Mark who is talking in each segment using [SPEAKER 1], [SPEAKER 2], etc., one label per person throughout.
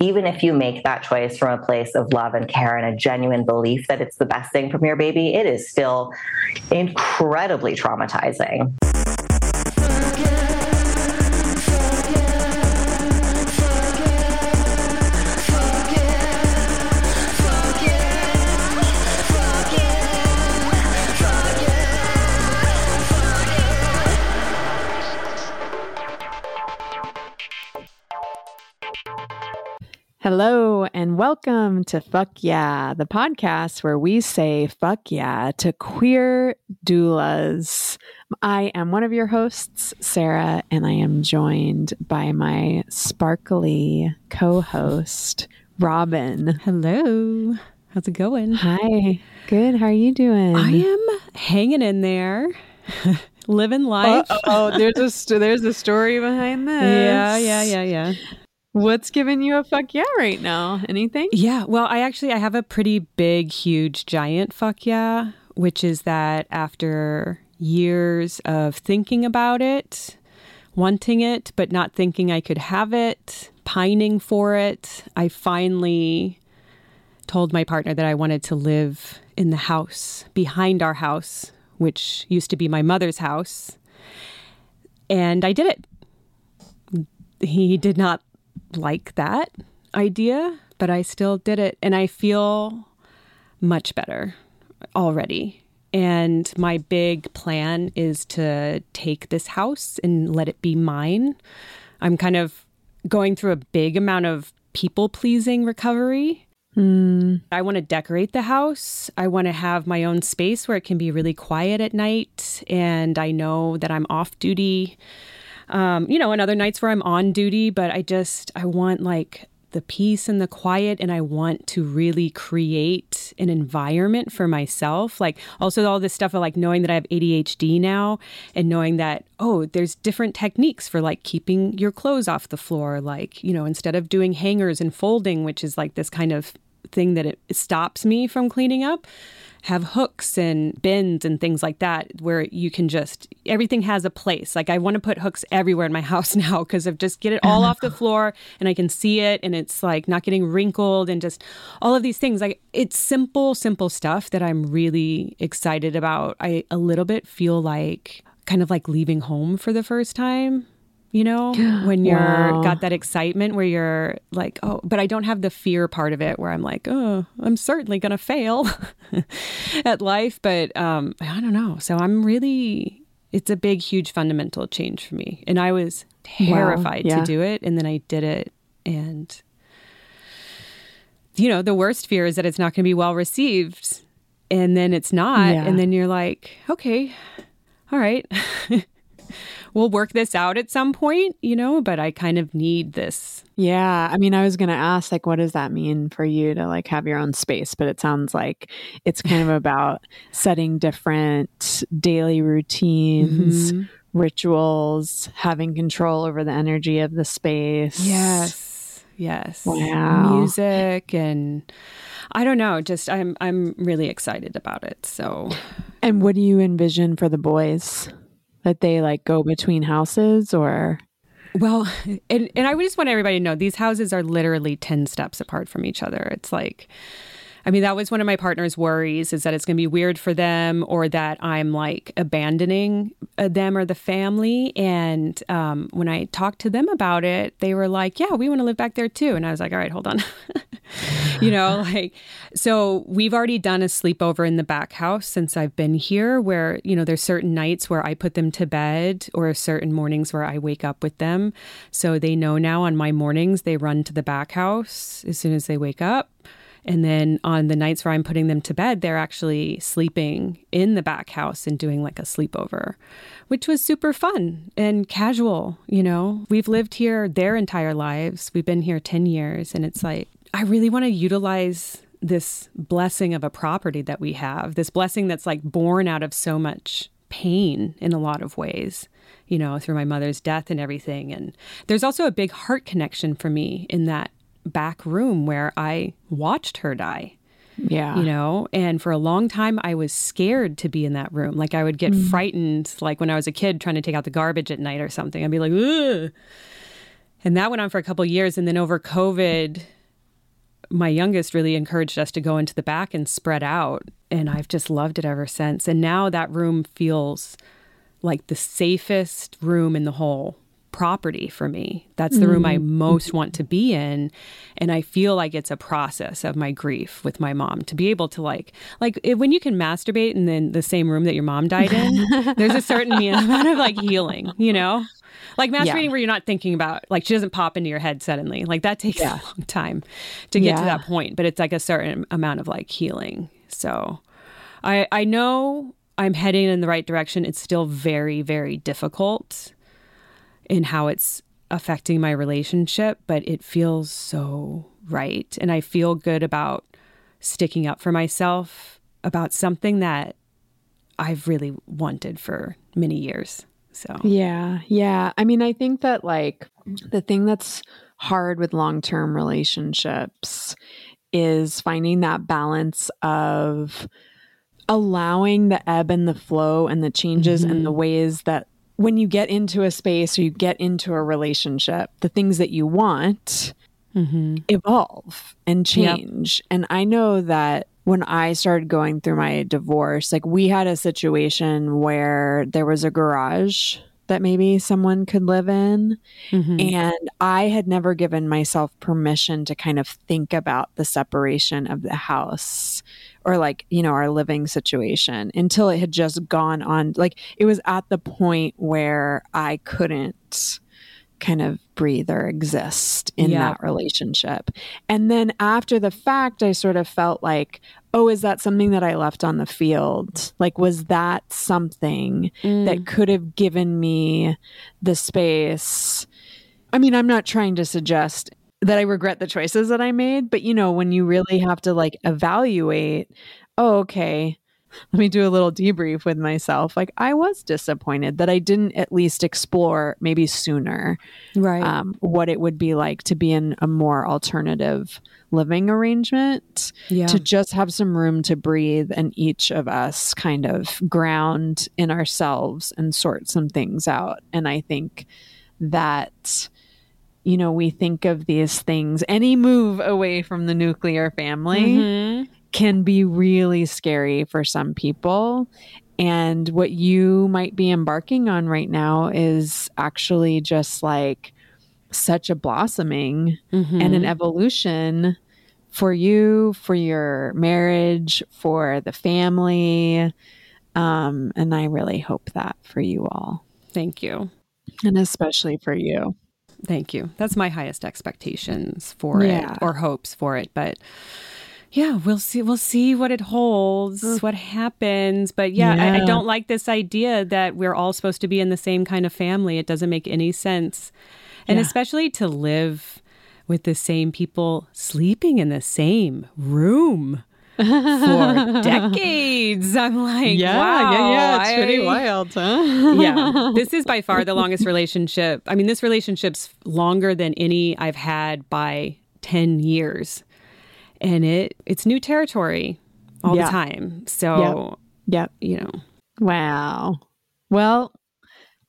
[SPEAKER 1] even if you make that choice from a place of love and care and a genuine belief that it's the best thing from your baby, it is still incredibly traumatizing.
[SPEAKER 2] Hello, and welcome to Fuck Yeah, the podcast where we say fuck yeah to queer doulas. I am one of your hosts, Sarah, and I am joined by my sparkly co host, Robin.
[SPEAKER 3] Hello. How's it going?
[SPEAKER 2] Hi. Good. How are you doing?
[SPEAKER 3] I am hanging in there. Living life.
[SPEAKER 2] Oh, oh, there's a st- there's a story behind this.
[SPEAKER 3] Yeah, yeah, yeah, yeah.
[SPEAKER 2] What's giving you a fuck yeah right now? Anything?
[SPEAKER 3] Yeah. Well, I actually I have a pretty big, huge, giant fuck yeah, which is that after years of thinking about it, wanting it, but not thinking I could have it, pining for it, I finally told my partner that I wanted to live in the house behind our house, which used to be my mother's house. And I did it. He did not like that idea, but I still did it. And I feel much better already. And my big plan is to take this house and let it be mine. I'm kind of going through a big amount of people pleasing recovery.
[SPEAKER 2] Mm.
[SPEAKER 3] I want to decorate the house. I want to have my own space where it can be really quiet at night. And I know that I'm off duty um, you know, and other nights where I'm on duty, but I just, I want like the peace and the quiet and I want to really create an environment for myself. Like also all this stuff of like knowing that I have ADHD now and knowing that oh, there's different techniques for like keeping your clothes off the floor like, you know, instead of doing hangers and folding, which is like this kind of thing that it stops me from cleaning up have hooks and bins and things like that where you can just everything has a place. Like I want to put hooks everywhere in my house now because of just get it all off the floor and I can see it and it's like not getting wrinkled and just all of these things. Like it's simple, simple stuff that I'm really excited about. I a little bit feel like kind of like leaving home for the first time you know, when you're wow. got that excitement where you're like, oh, but I don't have the fear part of it where I'm like, oh, I'm certainly going to fail at life. But um, I don't know. So I'm really, it's a big, huge fundamental change for me. And I was terrified wow. yeah. to do it. And then I did it. And, you know, the worst fear is that it's not going to be well received. And then it's not. Yeah. And then you're like, okay, all right. we'll work this out at some point, you know, but I kind of need this.
[SPEAKER 2] Yeah. I mean, I was going to ask, like, what does that mean for you to like have your own space? But it sounds like it's kind of about setting different daily routines, mm-hmm. rituals, having control over the energy of the space.
[SPEAKER 3] Yes. Yes.
[SPEAKER 2] Wow.
[SPEAKER 3] Music and I don't know, just I'm I'm really excited about it. So
[SPEAKER 2] And what do you envision for the boys? That they like go between houses or
[SPEAKER 3] well and, and i just want everybody to know these houses are literally 10 steps apart from each other it's like I mean, that was one of my partner's worries is that it's going to be weird for them or that I'm like abandoning uh, them or the family. And um, when I talked to them about it, they were like, yeah, we want to live back there too. And I was like, all right, hold on. you know, like, so we've already done a sleepover in the back house since I've been here where, you know, there's certain nights where I put them to bed or certain mornings where I wake up with them. So they know now on my mornings, they run to the back house as soon as they wake up. And then on the nights where I'm putting them to bed, they're actually sleeping in the back house and doing like a sleepover, which was super fun and casual. You know, we've lived here their entire lives. We've been here 10 years. And it's like, I really want to utilize this blessing of a property that we have, this blessing that's like born out of so much pain in a lot of ways, you know, through my mother's death and everything. And there's also a big heart connection for me in that back room where I watched her die.
[SPEAKER 2] Yeah.
[SPEAKER 3] You know, and for a long time I was scared to be in that room. Like I would get mm. frightened, like when I was a kid trying to take out the garbage at night or something. I'd be like, ugh. And that went on for a couple years. And then over COVID, my youngest really encouraged us to go into the back and spread out. And I've just loved it ever since. And now that room feels like the safest room in the whole property for me. That's the room I
[SPEAKER 2] Mm.
[SPEAKER 3] most want to be in. And I feel like it's a process of my grief with my mom to be able to like like if, when you can masturbate in the, the same room that your mom died in, there's a certain amount of like healing, you know? Like mass reading, where you're not thinking about like she doesn't pop into your head suddenly. Like that takes
[SPEAKER 2] Yeah.
[SPEAKER 3] a long time to get to that point, but it's like a certain amount of like healing. So I I know I'm heading in the right direction. It's still very very difficult in how it's affecting my relationship, but it feels so right. And I feel good about sticking up for myself about something that I've really wanted for many years. So,
[SPEAKER 2] Yeah, yeah. I mean, I think that like the thing that's hard with long term relationships is finding that balance of allowing the ebb and the flow and the changes and the mm-hmm. ways that when you get into a space or you get into a relationship, the things that you want mm-hmm. evolve and
[SPEAKER 3] Yep.
[SPEAKER 2] change. And I know that when I started going through my divorce, like we had a situation where there was a garage that maybe someone could live in. Mm-hmm. And I had never given myself permission to kind of think about the separation of the house or like, you know, our living situation until it had just gone on. Like it was at the point where I couldn't kind of breathe or exist in
[SPEAKER 3] Yeah.
[SPEAKER 2] that relationship. And then after the fact, I sort of felt like, oh, is that something that I left on the field? Like, was that something that mm. could have given me the space? I mean, I'm not trying to suggest that I regret the choices that I made, but you know, when you really have to like evaluate, oh, okay, let me do a little debrief with myself. Like, I was disappointed that I didn't at least explore maybe sooner
[SPEAKER 3] right.
[SPEAKER 2] um, what it would be like to be in a more alternative living arrangement,
[SPEAKER 3] yeah.
[SPEAKER 2] to just have some room to breathe and each of us kind of ground in ourselves and sort some things out. And I think that. You know, we think of these things, any move away from the nuclear family
[SPEAKER 3] Mhm.
[SPEAKER 2] Can be really scary for some people. And what you might be embarking on right now is actually just like such a blossoming
[SPEAKER 3] Mhm.
[SPEAKER 2] and an evolution for you, for your marriage, for the family. Um, and I really hope that for you all,
[SPEAKER 3] Thank you.
[SPEAKER 2] and especially for you.
[SPEAKER 3] Thank you. That's my highest expectations for
[SPEAKER 2] Yeah.
[SPEAKER 3] it or hopes for it, but yeah, we'll see. We'll see what it holds, what happens. But yeah, I, I don't like this idea that we're all supposed to be in the same kind of family. It doesn't make any sense, and
[SPEAKER 2] Yeah.
[SPEAKER 3] especially to live with the same people sleeping in the same room for decades. I'm like, wow, I- pretty
[SPEAKER 2] wild, huh?
[SPEAKER 3] yeah. This is by far the longest relationship. I mean, this relationship's longer than any I've had by 10 years. And it it's new territory all the time. So,
[SPEAKER 2] Yep.
[SPEAKER 3] you know,
[SPEAKER 2] Wow. Well,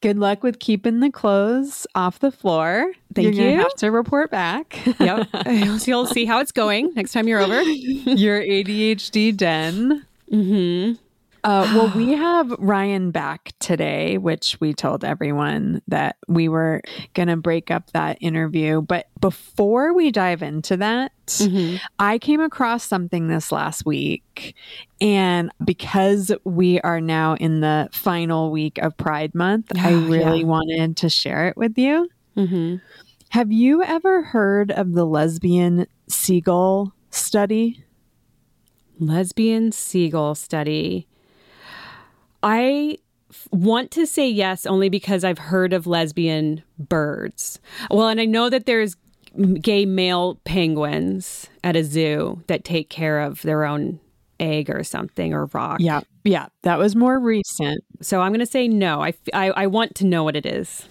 [SPEAKER 2] good luck with keeping the clothes off the floor.
[SPEAKER 3] Thank
[SPEAKER 2] you're
[SPEAKER 3] you.
[SPEAKER 2] have to report back.
[SPEAKER 3] yep. You'll see how it's going next time you're over.
[SPEAKER 2] Your ADHD den.
[SPEAKER 3] Mhm.
[SPEAKER 2] Uh, well, we have Ryan back today, which we told everyone that we were going to break up that interview. But before we dive into that,
[SPEAKER 3] Mhm.
[SPEAKER 2] I came across something this last week. And because we are now in the final week of Pride Month, I really
[SPEAKER 3] yeah.
[SPEAKER 2] wanted to share it with you.
[SPEAKER 3] Mhm.
[SPEAKER 2] Have you ever heard of the lesbian seagull study?
[SPEAKER 3] Lesbian seagull study. I want to say yes only because I've heard of lesbian birds. Well, and I know that there's gay male penguins at a zoo that take care of their own egg or something or rock.
[SPEAKER 2] Yeah. Yeah. That was more recent.
[SPEAKER 3] So I'm going to say no. I I want to know what it is.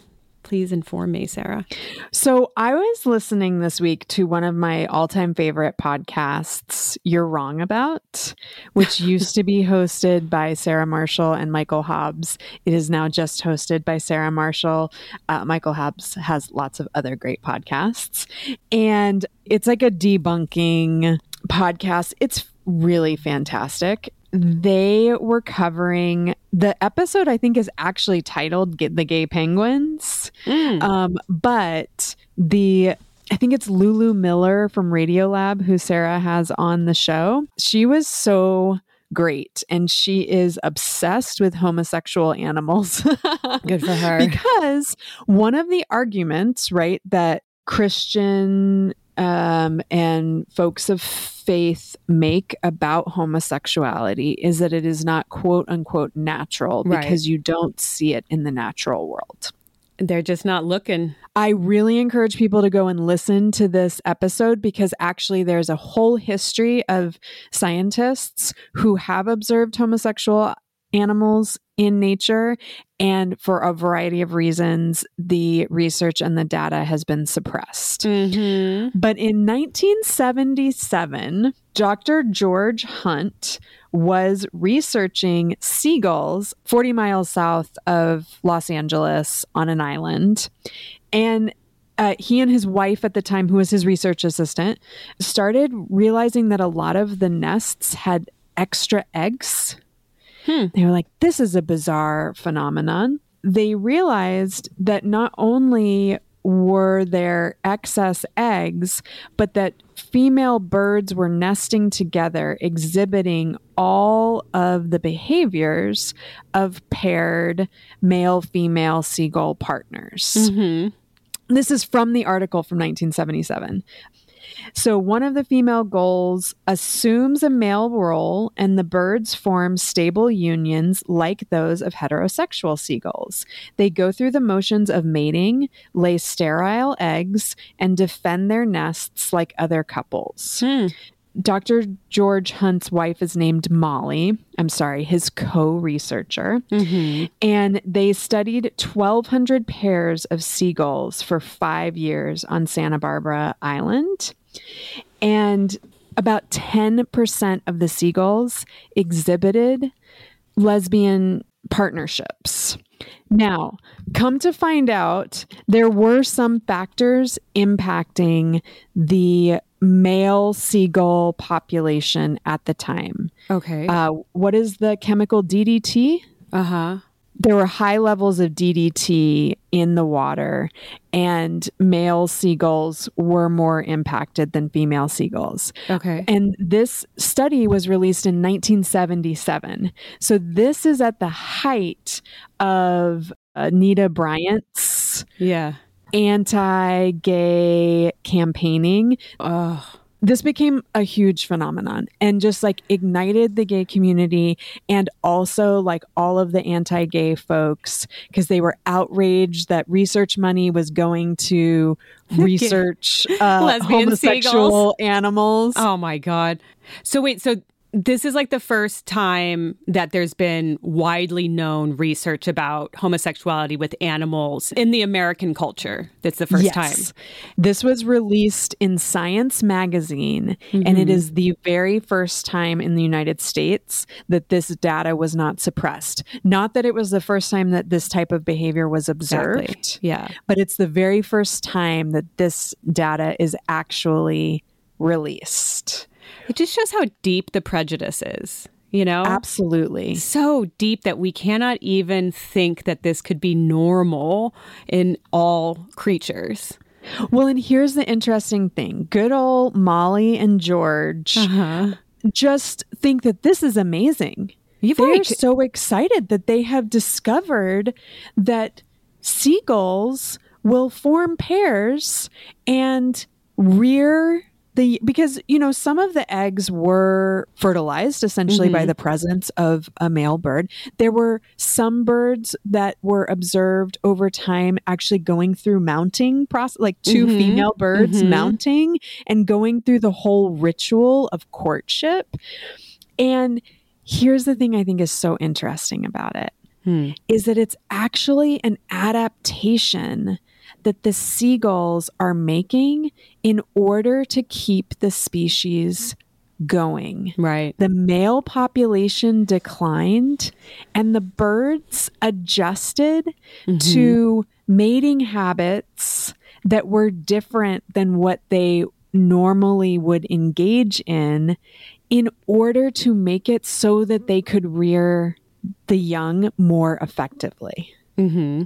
[SPEAKER 3] Please inform me, Sarah.
[SPEAKER 2] So I was listening this week to one of my all time favorite podcasts, You're Wrong About, which used to be hosted by Sarah Marshall and Michael Hobbs. It is now just hosted by Sarah Marshall. Uh, Michael Hobbs has lots of other great podcasts. And it's like a debunking podcast. It's really fantastic they were covering the episode i think is actually titled Get the gay penguins. Mm. um, but the i think it's lulu miller from radiolab who sarah has on the show. She was so great and she is obsessed with homosexual animals.
[SPEAKER 3] Good for her.
[SPEAKER 2] Because one of the arguments right that christian um, and folks of faith make about homosexuality is that it is not quote unquote natural right. because you don't see it in the natural world.
[SPEAKER 3] They're just not looking.
[SPEAKER 2] I really encourage people to go and listen to this episode because actually there's a whole history of scientists who have observed homosexual animals in nature. And for a variety of reasons, the research and the data has been suppressed. Mm-hmm. But in 1977, Dr. George Hunt was researching seagulls 40 miles south of Los Angeles on an island. And uh, he and his wife at the time, who was his research assistant, started realizing that a lot of the nests had extra eggs Hmm. They were like, this is a bizarre phenomenon. They realized that not only were there excess eggs, but that female birds were nesting together, exhibiting all of the behaviors of paired male female seagull partners. Mm-hmm. This is from the article from 1977. So one of the female gulls assumes a male role, and the birds form stable unions like those of heterosexual seagulls. They go through the motions of mating, lay sterile eggs, and defend their nests like other couples. Hmm. Dr. George Hunt's wife is named Molly. I'm sorry, his co researcher. Mm-hmm. And they studied 1,200 pairs of seagulls for five years on Santa Barbara Island. And about 10% of the seagulls exhibited lesbian partnerships. Now, come to find out, there were some factors impacting the male seagull population at the time.
[SPEAKER 3] Okay.
[SPEAKER 2] Uh, what is the chemical DDT?
[SPEAKER 3] Uh huh
[SPEAKER 2] there were high levels of DDT in the water, and male seagulls were more impacted than female seagulls.
[SPEAKER 3] Okay.
[SPEAKER 2] And this study was released in 1977. So this is at the height of uh, Anita Bryant's
[SPEAKER 3] yeah
[SPEAKER 2] anti-gay campaigning.
[SPEAKER 3] Oh
[SPEAKER 2] this became a huge phenomenon and just like ignited the gay community and also like all of the anti gay folks because they were outraged that research money was going to research uh, homosexual seagulls. animals.
[SPEAKER 3] Oh my God. So, wait, so this is like the first time that there's been widely known research about homosexuality with animals in the American culture. That's the first yes. time.
[SPEAKER 2] This was released in Science magazine, mm-hmm. and it mm-hmm. the very first time in the United States that this data was not suppressed. Not that it was the first time that this type of behavior was observed.
[SPEAKER 3] Exactly. Yeah.
[SPEAKER 2] But it's the very first time that this data is actually released.
[SPEAKER 3] It just shows how deep the prejudice is, you know?
[SPEAKER 2] Absolutely.
[SPEAKER 3] So deep that we cannot even think that this could be normal in all creatures.
[SPEAKER 2] Well, and here's the interesting thing good old Molly and George uh-huh. just think that this is amazing. You've They're so excited that they have discovered that seagulls will form pairs and rear the because you know some of the eggs were fertilized essentially mm-hmm. by the presence of a male bird there were some birds that were observed over time actually going through mounting process like 2 mm-hmm. female birds mm-hmm. mounting and going through the whole ritual of courtship and here's the thing i think is so interesting about it hmm. is that it's actually an adaptation that the seagulls are making in order to keep the species going.
[SPEAKER 3] Right.
[SPEAKER 2] The male population declined and the birds adjusted mm-hmm. to mating habits that were different than what they normally would engage in in order to make it so that they could rear the young more effectively. Mm-hmm.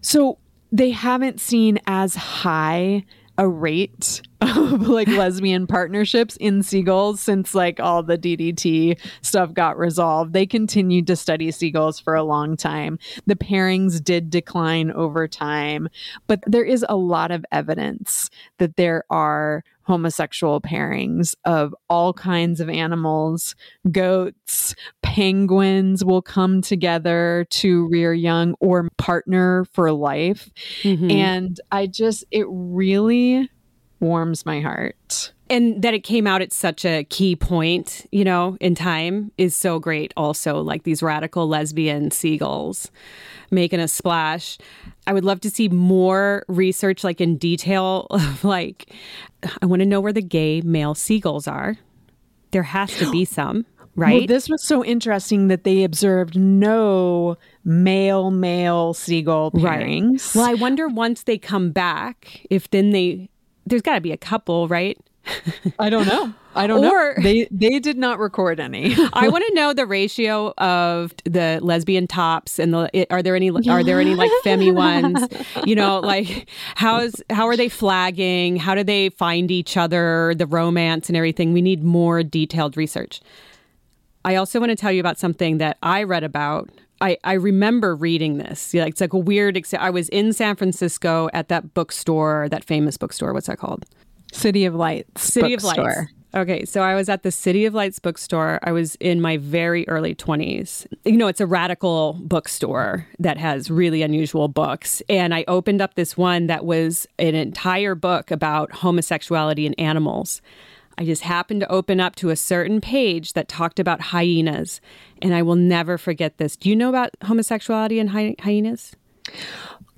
[SPEAKER 2] So they haven't seen as high a rate of like lesbian partnerships in seagulls since like all the DDT stuff got resolved. They continued to study seagulls for a long time. The pairings did decline over time, but there is a lot of evidence that there are homosexual pairings of all kinds of animals. Goats, penguins will come together to rear young or partner for life. Mm-hmm. And I just, it really warms my heart.
[SPEAKER 3] And that it came out at such a key point, you know, in time is so great also. Like these radical lesbian seagulls making a splash. I would love to see more research, like in detail, of like, I want to know where the gay male seagulls are. There has to be some, right? Well,
[SPEAKER 2] this was so interesting that they observed no male male seagull pairings.
[SPEAKER 3] Right. Well, I wonder once they come back, if then they, there's got to be a couple, right?
[SPEAKER 2] I don't know. I don't or, know. They they did not record any.
[SPEAKER 3] I want to know the ratio of the lesbian tops and the are there any are there any like femi ones? You know, like how's how are they flagging? How do they find each other? The romance and everything. We need more detailed research. I also want to tell you about something that I read about I, I remember reading this. Yeah, it's like a weird. I was in San Francisco at that bookstore, that famous bookstore. What's that called?
[SPEAKER 2] City of Lights.
[SPEAKER 3] City of Lights. Okay, so I was at the City of Lights bookstore. I was in my very early 20s. You know, it's a radical bookstore that has really unusual books. And I opened up this one that was an entire book about homosexuality and animals. I just happened to open up to a certain page that talked about hyenas. And I will never forget this. Do you know about homosexuality and hy- hyenas?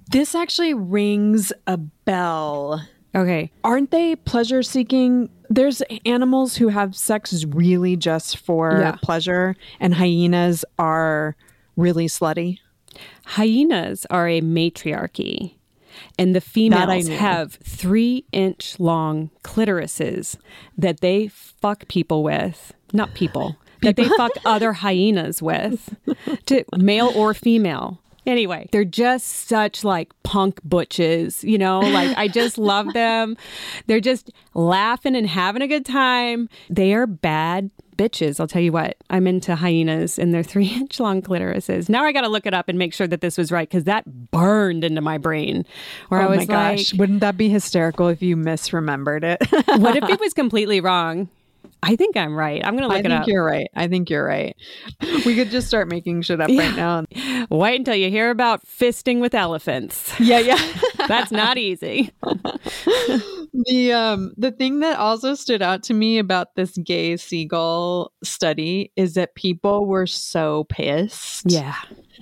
[SPEAKER 2] This actually rings a bell.
[SPEAKER 3] Okay.
[SPEAKER 2] Aren't they pleasure seeking? There's animals who have sex really just for yeah. pleasure, and hyenas are really slutty.
[SPEAKER 3] Hyenas are a matriarchy, and the females have three inch long clitorises that they fuck people with. Not people. that they fuck other hyenas with, to male or female. Anyway, they're just such like punk butches, you know? Like I just love them. They're just laughing and having a good time. They are bad bitches. I'll tell you what. I'm into hyenas and their three inch long clitorises. Now I got to look it up and make sure that this was right because that burned into my brain.
[SPEAKER 2] Where oh I was my gosh, like, wouldn't that be hysterical if you misremembered it?
[SPEAKER 3] what if it was completely wrong? I think I'm right. I'm going to look
[SPEAKER 2] I
[SPEAKER 3] it up.
[SPEAKER 2] I think you're right. I think you're right. We could just start making shit up yeah. right now.
[SPEAKER 3] Wait until you hear about fisting with elephants.
[SPEAKER 2] Yeah, yeah.
[SPEAKER 3] That's not easy.
[SPEAKER 2] the um the thing that also stood out to me about this gay seagull study is that people were so pissed.
[SPEAKER 3] Yeah.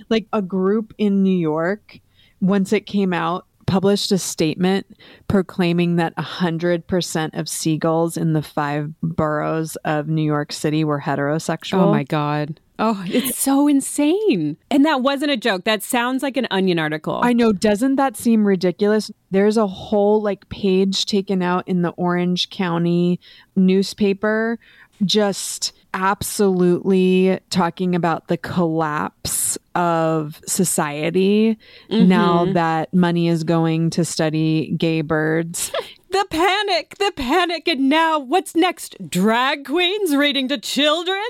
[SPEAKER 2] Like a group in New York once it came out published a statement proclaiming that 100% of seagulls in the five boroughs of New York City were heterosexual.
[SPEAKER 3] Oh my God. Oh, it's so insane. And that wasn't a joke. That sounds like an onion article.
[SPEAKER 2] I know. Doesn't that seem ridiculous? There's a whole like page taken out in the Orange County newspaper just absolutely talking about the collapse of society mm-hmm. now that money is going to study gay birds.
[SPEAKER 3] the panic, the panic. And now what's next? Drag queens reading to children?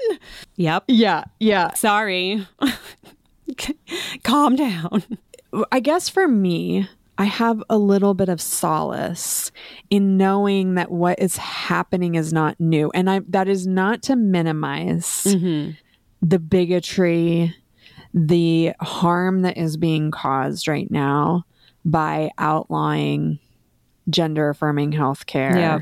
[SPEAKER 3] Yep.
[SPEAKER 2] Yeah, yeah.
[SPEAKER 3] Sorry. Calm down.
[SPEAKER 2] I guess for me, I have a little bit of solace in knowing that what is happening is not new. And I that is not to minimize mm-hmm. the bigotry, the harm that is being caused right now by outlawing gender affirming healthcare. Yeah.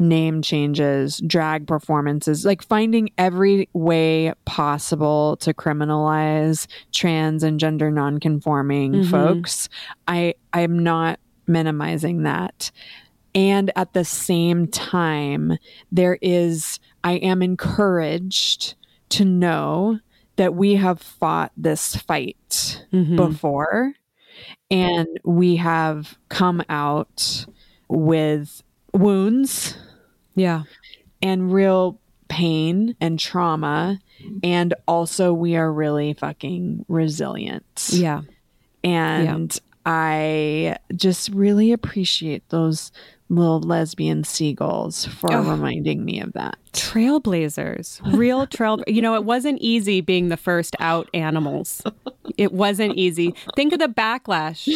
[SPEAKER 2] Name changes, drag performances, like finding every way possible to criminalize trans and gender nonconforming
[SPEAKER 3] Mhm.
[SPEAKER 2] folks. I I'm not minimizing that. And at the same time, there is I am encouraged to know that we have fought this fight
[SPEAKER 3] Mhm.
[SPEAKER 2] before and we have come out with wounds
[SPEAKER 3] Yeah.
[SPEAKER 2] and real pain and trauma and also we are really fucking resilient
[SPEAKER 3] Yeah.
[SPEAKER 2] and i just really appreciate those little lesbian seagulls for
[SPEAKER 3] Oh.
[SPEAKER 2] reminding me of that
[SPEAKER 3] Trailblazers, real trail. You know, it wasn't easy being the first out animals. It wasn't easy. Think of the backlash.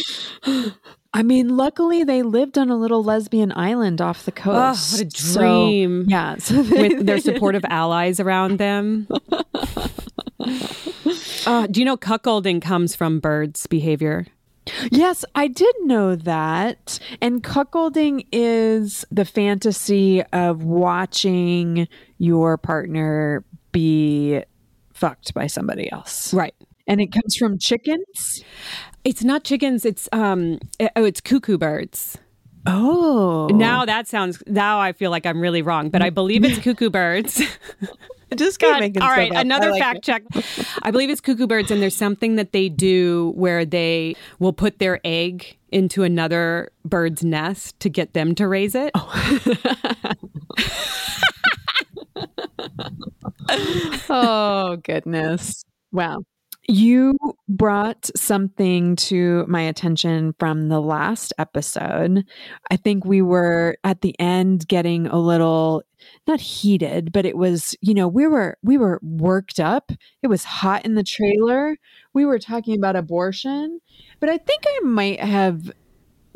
[SPEAKER 2] I mean luckily they lived on a little lesbian island off the
[SPEAKER 3] Oh,
[SPEAKER 2] coast
[SPEAKER 3] what a
[SPEAKER 2] So,
[SPEAKER 3] dream.
[SPEAKER 2] yeah so they-
[SPEAKER 3] With their supportive allies around them. Uh, do you know cuckolding comes from birds' behavior?
[SPEAKER 2] Yes, I did know that. And cuckolding is the fantasy of watching your partner be fucked by somebody else.
[SPEAKER 3] Right.
[SPEAKER 2] And it comes from chickens?
[SPEAKER 3] It's not chickens. It's um. Oh, it's cuckoo birds.
[SPEAKER 2] Oh.
[SPEAKER 3] Now that sounds. Now I feel like I'm really wrong, but I believe it's cuckoo birds.
[SPEAKER 2] just
[SPEAKER 3] God, all right, another fact check. I believe it's cuckoo birds, and there's something that they do where they will put their egg into another bird's nest to get them to raise it.
[SPEAKER 2] oh, goodness. Wow. You brought something to my attention from the last episode. I think we were at the end getting a little not heated, but it was, you know, we were we were worked up. It was hot in the trailer. We were talking about abortion, but I think I might have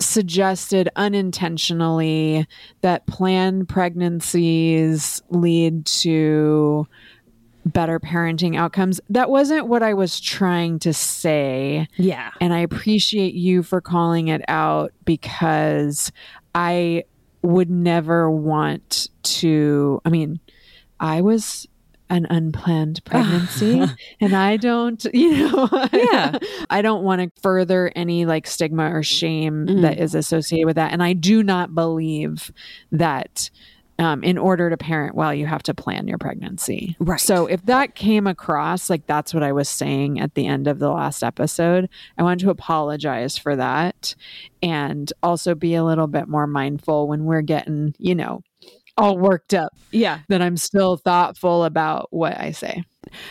[SPEAKER 2] suggested unintentionally that planned pregnancies lead to better parenting outcomes. That wasn't what I was trying to say.
[SPEAKER 3] Yeah.
[SPEAKER 2] And I appreciate you for calling it out because I would never want to. I mean, I was an unplanned pregnancy and I don't, you know,
[SPEAKER 3] Yeah.
[SPEAKER 2] I don't want to further any like stigma or shame
[SPEAKER 3] Mm.
[SPEAKER 2] that is associated with that. And I do not believe that um, in order to parent well, you have to plan your pregnancy.
[SPEAKER 3] Right.
[SPEAKER 2] So if that came across, like that's what I was saying at the end of the last episode, I want to apologize for that and also be a little bit more mindful when we're getting, you know, all worked up
[SPEAKER 3] Yeah.
[SPEAKER 2] that I'm still thoughtful about what I say.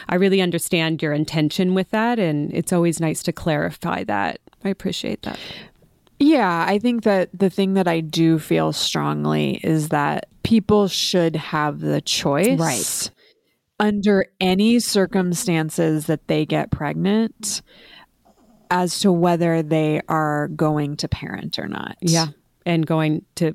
[SPEAKER 3] I really understand your intention with that, and it's always nice to clarify that. I appreciate that.
[SPEAKER 2] Yeah, I think that the thing that I do feel strongly is that people should have the choice.
[SPEAKER 3] Right.
[SPEAKER 2] Under any circumstances that they get pregnant as to whether they are going to parent or not.
[SPEAKER 3] Yeah. And going to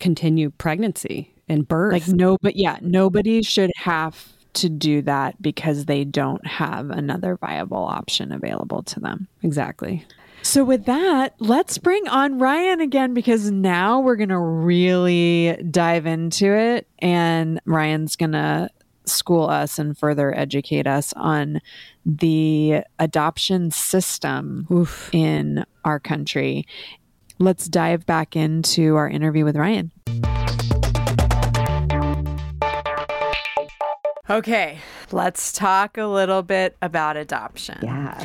[SPEAKER 3] continue pregnancy and birth.
[SPEAKER 2] Like no but yeah, nobody should have to do that because they don't have another viable option available to them.
[SPEAKER 3] exactly.
[SPEAKER 2] So, with that, let's bring on Ryan again because now we're going to really dive into it. And Ryan's going to school us and further educate us on the adoption system
[SPEAKER 3] Oof.
[SPEAKER 2] in our country. Let's dive back into our interview with Ryan. Okay, let's talk a little bit about adoption
[SPEAKER 1] Yeah.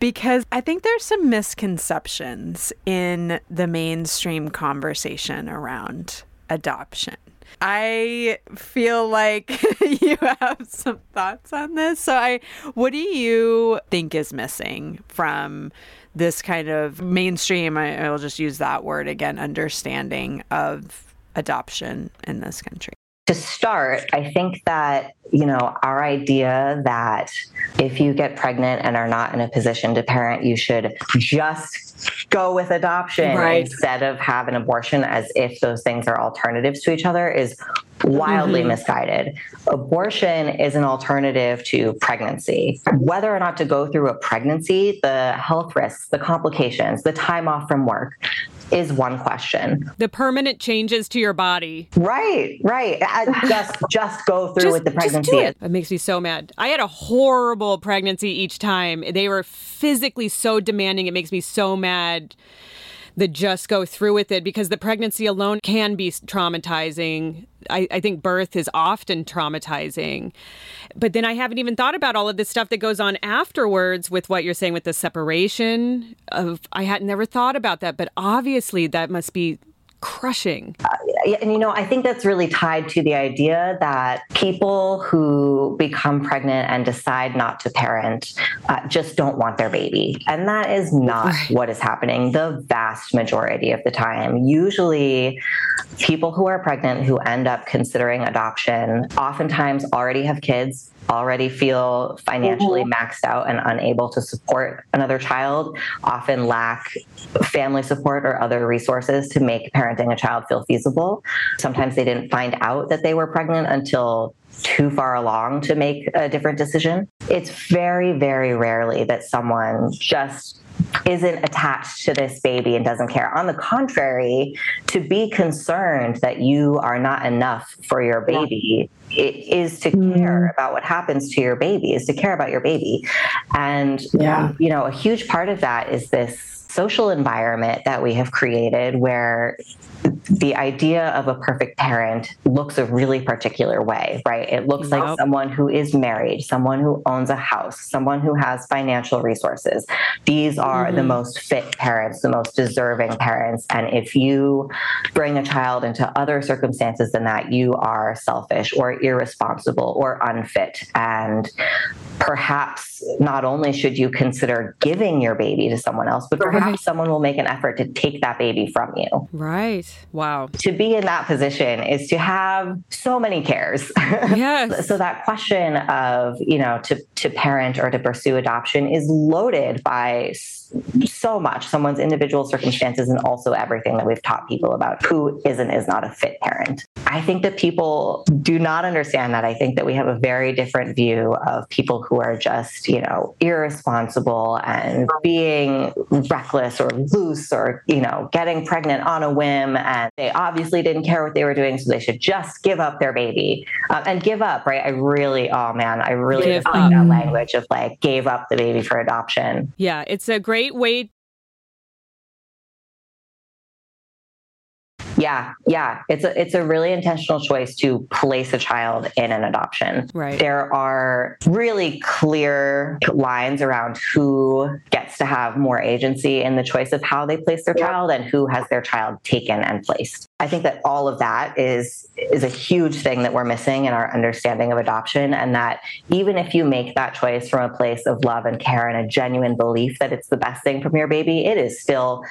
[SPEAKER 2] Because I think there's some misconceptions in the mainstream conversation around adoption. I feel like you have some thoughts on this. So I what do you think is missing from this kind of mainstream I, I'll just use that word again understanding of adoption in this country?
[SPEAKER 1] To start, I think that, you know, our idea that if you get pregnant and are not in a position to parent, you should just go with adoption
[SPEAKER 2] Right.
[SPEAKER 1] instead of have an abortion as if those things are alternatives to each other is wildly
[SPEAKER 2] Mhm.
[SPEAKER 1] misguided. Abortion is an alternative to pregnancy. Whether or not to go through a pregnancy, the health risks, the complications, the time off from work, is one question.
[SPEAKER 3] The permanent changes to your body.
[SPEAKER 1] Right, right. just just go through
[SPEAKER 3] just,
[SPEAKER 1] with the pregnancy.
[SPEAKER 3] It. it makes me so mad. I had a horrible pregnancy each time. They were physically so demanding. It makes me so mad the just go through with it because the pregnancy alone can be traumatizing. I, I, think birth is often traumatizing. But then I haven't even thought about all of this stuff that goes on afterwards with what you're saying with the separation of I had never thought about that, but obviously that must be crushing. Uh,
[SPEAKER 1] and you know, I think that's really tied to the idea that people who become pregnant and decide not to parent uh, just don't want their baby. And that is not right. what is happening the vast majority of the time. Usually, people who are pregnant who end up considering adoption oftentimes already have kids already feel financially mm-hmm. maxed out and unable to support another child, often lack family support or other resources to make parenting a child feel feasible. Sometimes they didn't find out that they were pregnant until too far along to make a different decision. It's very, very rarely that someone just isn't attached to this baby and doesn't care. On the contrary, to be concerned that you are not enough for your baby it is to mm. care about what happens to your baby, is to care about your baby. And, yeah. you know, a huge part of that is this social environment that we have created where the idea of a perfect parent looks a really particular way, right? It looks like someone who is married, someone who owns a house, someone who has financial resources. These are mm-hmm. the most fit parents, the most deserving parents. And if you bring a child into other circumstances than that, you are selfish or irresponsible or unfit. And perhaps not only should you consider giving your baby to someone else, but perhaps right. someone will make an effort to take that baby from you.
[SPEAKER 3] Right. Wow.
[SPEAKER 1] To be in that position is to have so many cares.
[SPEAKER 3] Yes.
[SPEAKER 1] so that question of, you know, to, to parent or to pursue adoption is loaded by so much someone's individual circumstances and also everything that we've taught people about who is and is not a fit parent. I think that people do not understand that. I think that we have a very different view of people who are just, you know, irresponsible and being reckless or loose or, you know, getting pregnant on a whim. And they obviously didn't care what they were doing, so they should just give up their baby uh, and give up, right? I really, oh man, I really like that language of like gave up the baby for adoption.
[SPEAKER 3] Yeah, it's a great great way
[SPEAKER 1] Yeah, yeah. It's a it's a really intentional choice to place a child in an adoption.
[SPEAKER 3] Right.
[SPEAKER 1] There are really clear lines around who gets to have more agency in the choice of how they place their child and who has their child taken and placed. I think that all of that is is a huge thing that we're missing in our understanding of adoption and that even if you make that choice from a place of love and care and a genuine belief that it's the best thing from your baby, it is still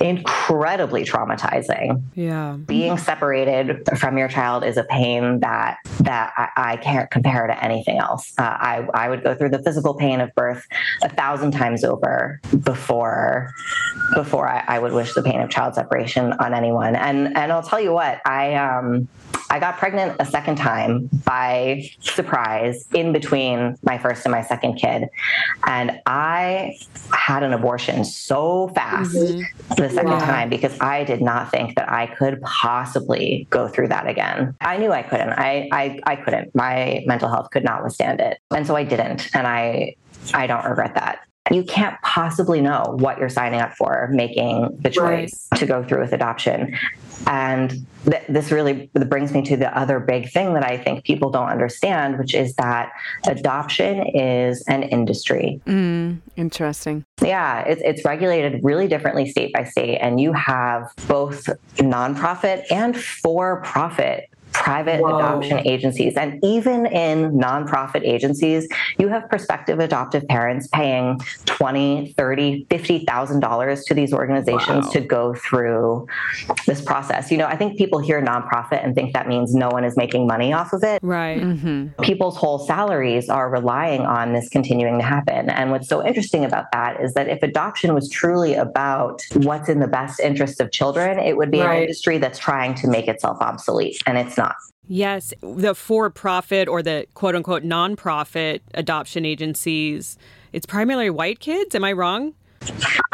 [SPEAKER 1] incredibly traumatizing.
[SPEAKER 3] Yeah.
[SPEAKER 1] Being separated from your child is a pain that that I, I can't compare to anything else. Uh, I I would go through the physical pain of birth a thousand times over before before I, I would wish the pain of child separation on anyone. And and and I'll tell you what, I um, I got pregnant a second time by surprise in between my first and my second kid, and I had an abortion so fast mm-hmm. the second yeah. time because I did not think that I could possibly go through that again. I knew I couldn't. I I, I couldn't. My mental health could not withstand it, and so I didn't. And I I don't regret that you can't possibly know what you're signing up for making the choice right. to go through with adoption. And th- this really brings me to the other big thing that I think people don't understand, which is that adoption is an industry.
[SPEAKER 2] Mm, interesting.
[SPEAKER 1] Yeah, it's, it's regulated really differently state by state. And you have both nonprofit and for profit private Whoa. adoption agencies. And even in nonprofit agencies, you have prospective adoptive parents paying 20, 30, $50,000 to these organizations wow. to go through this process. You know, I think people hear nonprofit and think that means no one is making money off of it.
[SPEAKER 3] Right.
[SPEAKER 1] Mm-hmm. People's whole salaries are relying on this continuing to happen. And what's so interesting about that is that if adoption was truly about what's in the best interest of children, it would be right. an industry that's trying to make itself obsolete. And it's not.
[SPEAKER 3] Yes, the for profit or the quote unquote nonprofit adoption agencies, it's primarily white kids. Am I wrong?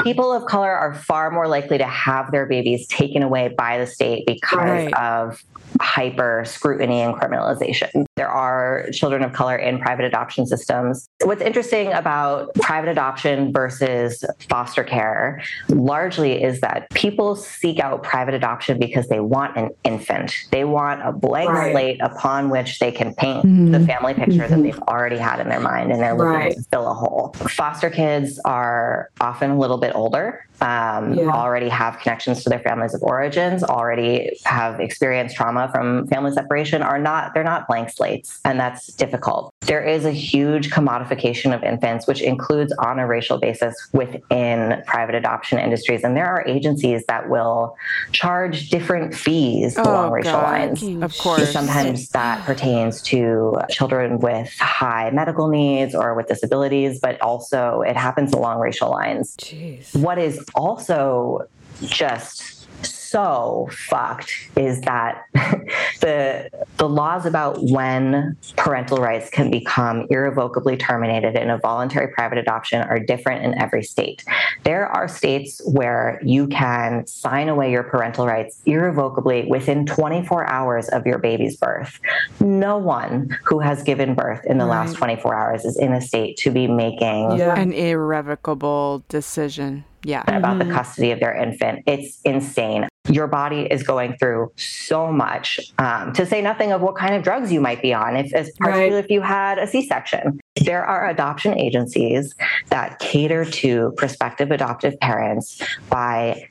[SPEAKER 1] people of color are far more likely to have their babies taken away by the state because right. of hyper scrutiny and criminalization. There are children of color in private adoption systems. What's interesting about private adoption versus foster care largely is that people seek out private adoption because they want an infant. They want a blank right. slate upon which they can paint mm-hmm. the family picture mm-hmm. that they've already had in their mind and they're looking right. to fill a hole. Foster kids are often a little bit older um, yeah. already have connections to their families of origins, already have experienced trauma from family separation, are not, they're not blank slates. And that's difficult. There is a huge commodification of infants, which includes on a racial basis within private adoption industries. And there are agencies that will charge different fees oh, along racial God. lines.
[SPEAKER 2] Of course.
[SPEAKER 1] Sometimes that pertains to children with high medical needs or with disabilities, but also it happens along racial lines.
[SPEAKER 2] Jeez.
[SPEAKER 1] What is also just so fucked is that the the laws about when parental rights can become irrevocably terminated in a voluntary private adoption are different in every state. There are states where you can sign away your parental rights irrevocably within 24 hours of your baby's birth. No one who has given birth in the right. last 24 hours is in a state to be making
[SPEAKER 2] yeah. an irrevocable decision
[SPEAKER 1] yeah. about mm-hmm. the custody of their infant. It's insane. Your body is going through so much, um, to say nothing of what kind of drugs you might be on, if, particularly right. if you had a C section. There are adoption agencies that cater to prospective adoptive parents by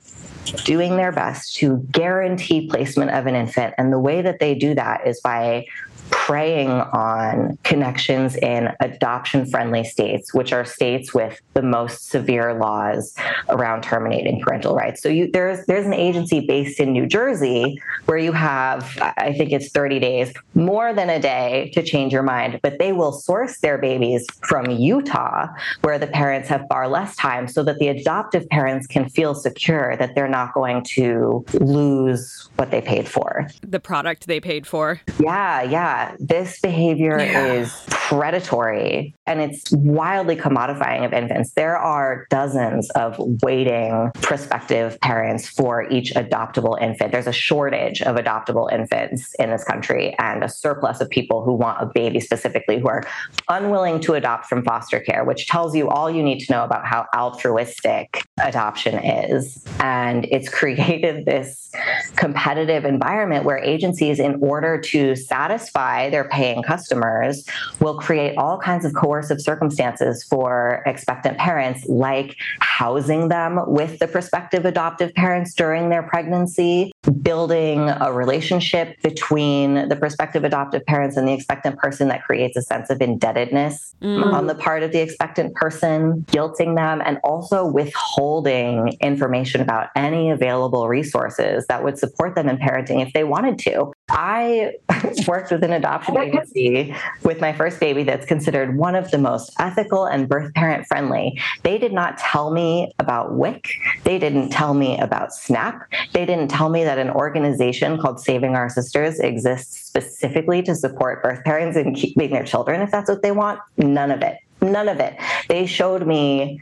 [SPEAKER 1] doing their best to guarantee placement of an infant. And the way that they do that is by preying on connections in adoption friendly states, which are states with the most severe laws around terminating parental rights. So you, there's there's an agency based in New Jersey where you have I think it's 30 days, more than a day to change your mind, but they will source their babies from Utah where the parents have far less time so that the adoptive parents can feel secure that they're not going to lose what they paid for.
[SPEAKER 3] The product they paid for.
[SPEAKER 1] Yeah, yeah this behavior yeah. is predatory and it's wildly commodifying of infants. There are dozens of waiting prospective parents for each adoptable infant. There's a shortage of adoptable infants in this country and a surplus of people who want a baby specifically who are unwilling to adopt from foster care, which tells you all you need to know about how altruistic adoption is. And it's created this competitive environment where agencies, in order to satisfy their paying customers will create all kinds of coercive circumstances for expectant parents, like housing them with the prospective adoptive parents during their pregnancy, building a relationship between the prospective adoptive parents and the expectant person that creates a sense of indebtedness mm. on the part of the expectant person, guilting them, and also withholding information about any available resources that would support them in parenting if they wanted to. I worked with an adoption agency with my first baby that's considered one of the most ethical and birth parent friendly. They did not tell me about WIC. They didn't tell me about SNAP. They didn't tell me that an organization called Saving Our Sisters exists specifically to support birth parents in keeping their children if that's what they want. None of it. None of it. They showed me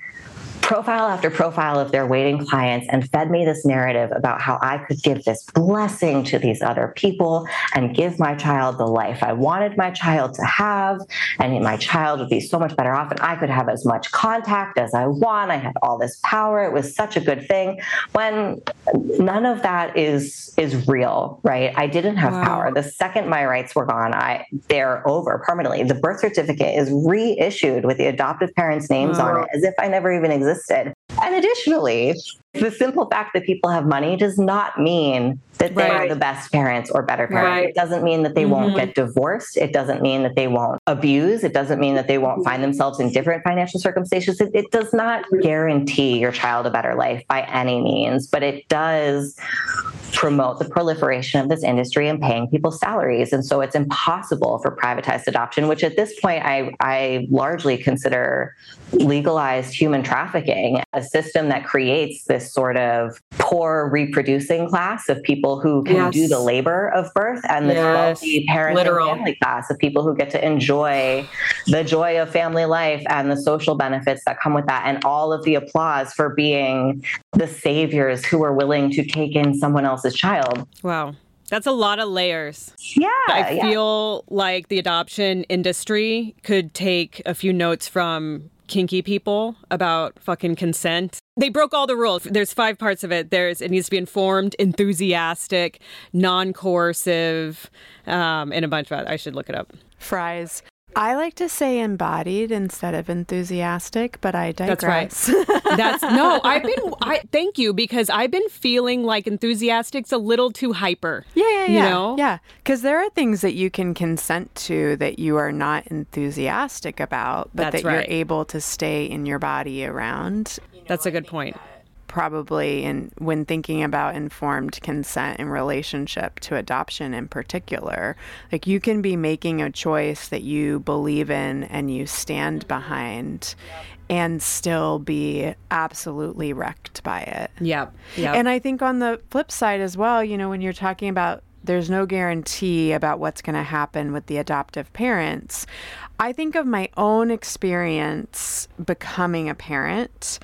[SPEAKER 1] profile after profile of their waiting clients and fed me this narrative about how I could give this blessing to these other people and give my child the life I wanted my child to have. And my child would be so much better off, and I could have as much contact as I want. I had all this power. It was such a good thing. When none of that is is real, right? I didn't have wow. power. The second my rights were gone, I they're over permanently. The birth certificate is reissued with the adoptive parents' names wow. on it as if I never even existed existed. And additionally, the simple fact that people have money does not mean that they right. are the best parents or better parents. Right. It doesn't mean that they mm-hmm. won't get divorced. It doesn't mean that they won't abuse. It doesn't mean that they won't find themselves in different financial circumstances. It, it does not guarantee your child a better life by any means, but it does promote the proliferation of this industry and paying people salaries. And so it's impossible for privatized adoption, which at this point I, I largely consider legalized human trafficking, a system that creates this sort of poor reproducing class of people who can yes. do the labor of birth and the yes. wealthy parent and family class of people who get to enjoy the joy of family life and the social benefits that come with that and all of the applause for being the saviors who are willing to take in someone else's child.
[SPEAKER 3] Wow. That's a lot of layers.
[SPEAKER 1] Yeah.
[SPEAKER 3] I
[SPEAKER 1] yeah.
[SPEAKER 3] feel like the adoption industry could take a few notes from kinky people about fucking consent. They broke all the rules. There's five parts of it. There's it needs to be informed, enthusiastic, non-coercive, um, and a bunch of. other. I should look it up.
[SPEAKER 2] FRIES. I like to say embodied instead of enthusiastic, but I digress.
[SPEAKER 3] That's right. That's no. I've been. I thank you because I've been feeling like enthusiastic's a little too hyper.
[SPEAKER 2] Yeah, yeah, yeah. You know? Yeah, because there are things that you can consent to that you are not enthusiastic about, but That's that right. you're able to stay in your body around.
[SPEAKER 3] That's a good point
[SPEAKER 2] probably in when thinking about informed consent in relationship to adoption in particular like you can be making a choice that you believe in and you stand mm-hmm. behind and still be absolutely wrecked by it.
[SPEAKER 3] Yep. yep.
[SPEAKER 2] And I think on the flip side as well, you know, when you're talking about there's no guarantee about what's going to happen with the adoptive parents. I think of my own experience becoming a parent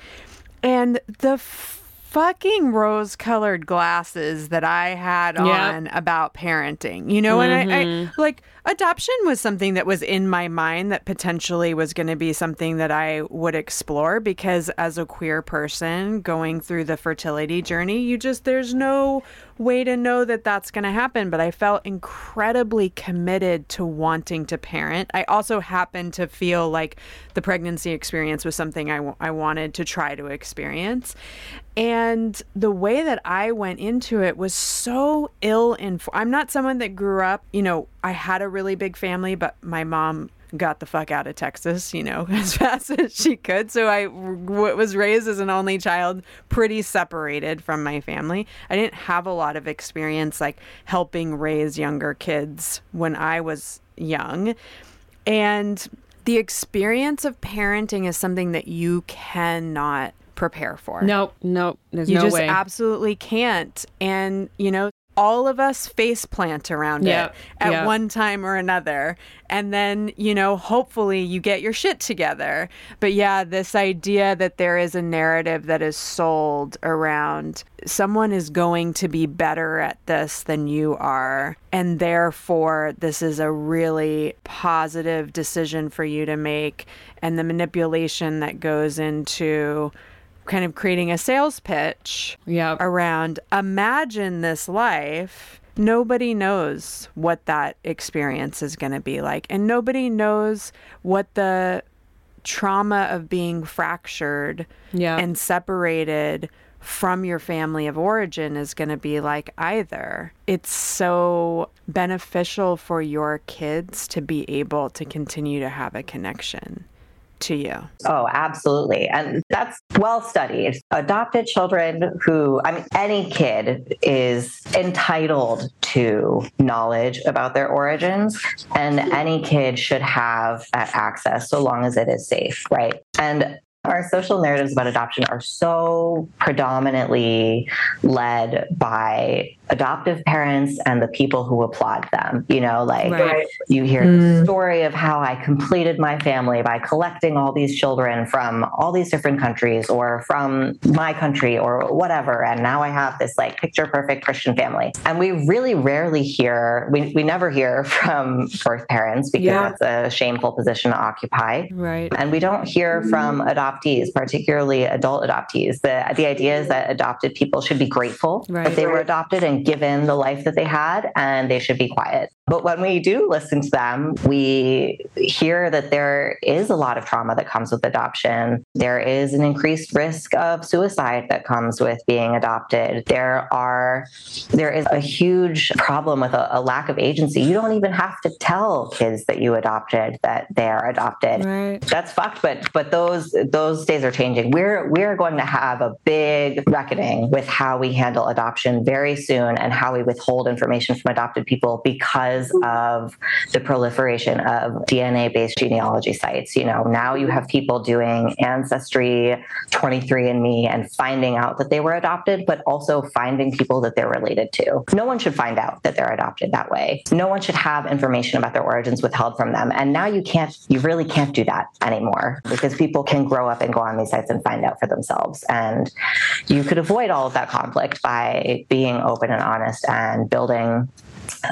[SPEAKER 2] and the fucking rose colored glasses that I had yep. on about parenting, you know, mm-hmm. and I, I, mm-hmm. like adoption was something that was in my mind that potentially was going to be something that I would explore because as a queer person going through the fertility journey, you just, there's no way to know that that's going to happen. But I felt incredibly committed to wanting to parent. I also happened to feel like the pregnancy experience was something I, w- I wanted to try to experience. And the way that I went into it was so ill informed. I'm not someone that grew up, you know, I had a really big family, but my mom got the fuck out of Texas, you know, as fast as she could. So I w- was raised as an only child, pretty separated from my family. I didn't have a lot of experience like helping raise younger kids when I was young. And the experience of parenting is something that you cannot prepare for.
[SPEAKER 3] Nope, nope. There's no.
[SPEAKER 2] you
[SPEAKER 3] no
[SPEAKER 2] just
[SPEAKER 3] way.
[SPEAKER 2] absolutely can't. And, you know, all of us face plant around yep, it at yep. one time or another. And then, you know, hopefully you get your shit together. But yeah, this idea that there is a narrative that is sold around someone is going to be better at this than you are. And therefore, this is a really positive decision for you to make. And the manipulation that goes into kind of creating a sales pitch
[SPEAKER 3] yep.
[SPEAKER 2] around imagine this life. Nobody knows what that experience is going to be like. And nobody knows what the trauma of being fractured
[SPEAKER 3] yep.
[SPEAKER 2] and separated from your family of origin is going to be like either. It's so beneficial for your kids to be able to continue to have a connection to you?
[SPEAKER 1] Oh, absolutely. And that's well studied. Adopted children who, I mean, any kid is entitled to knowledge about their origins, and any kid should have that access so long as it is safe, right? And our social narratives about adoption are so predominantly led by adoptive parents and the people who applaud them. You know, like right. you hear mm. the story of how I completed my family by collecting all these children from all these different countries or from my country or whatever. And now I have this like picture perfect Christian family. And we really rarely hear, we, we never hear from birth parents because yeah. that's a shameful position to occupy.
[SPEAKER 3] Right.
[SPEAKER 1] And we don't hear from adoptees, particularly adult adoptees. The, the idea is that adopted people should be grateful right. that they were adopted and given the life that they had and they should be quiet. But when we do listen to them, we hear that there is a lot of trauma that comes with adoption. There is an increased risk of suicide that comes with being adopted. There are there is a huge problem with a, a lack of agency. You don't even have to tell kids that you adopted that they are adopted. Right. That's fucked, but but those those days are changing. We're we're going to have a big reckoning with how we handle adoption very soon and how we withhold information from adopted people because of the proliferation of DNA based genealogy sites. You know, now you have people doing Ancestry, 23andMe, and finding out that they were adopted, but also finding people that they're related to. No one should find out that they're adopted that way. No one should have information about their origins withheld from them. And now you can't, you really can't do that anymore because people can grow up and go on these sites and find out for themselves. And you could avoid all of that conflict by being open and honest and building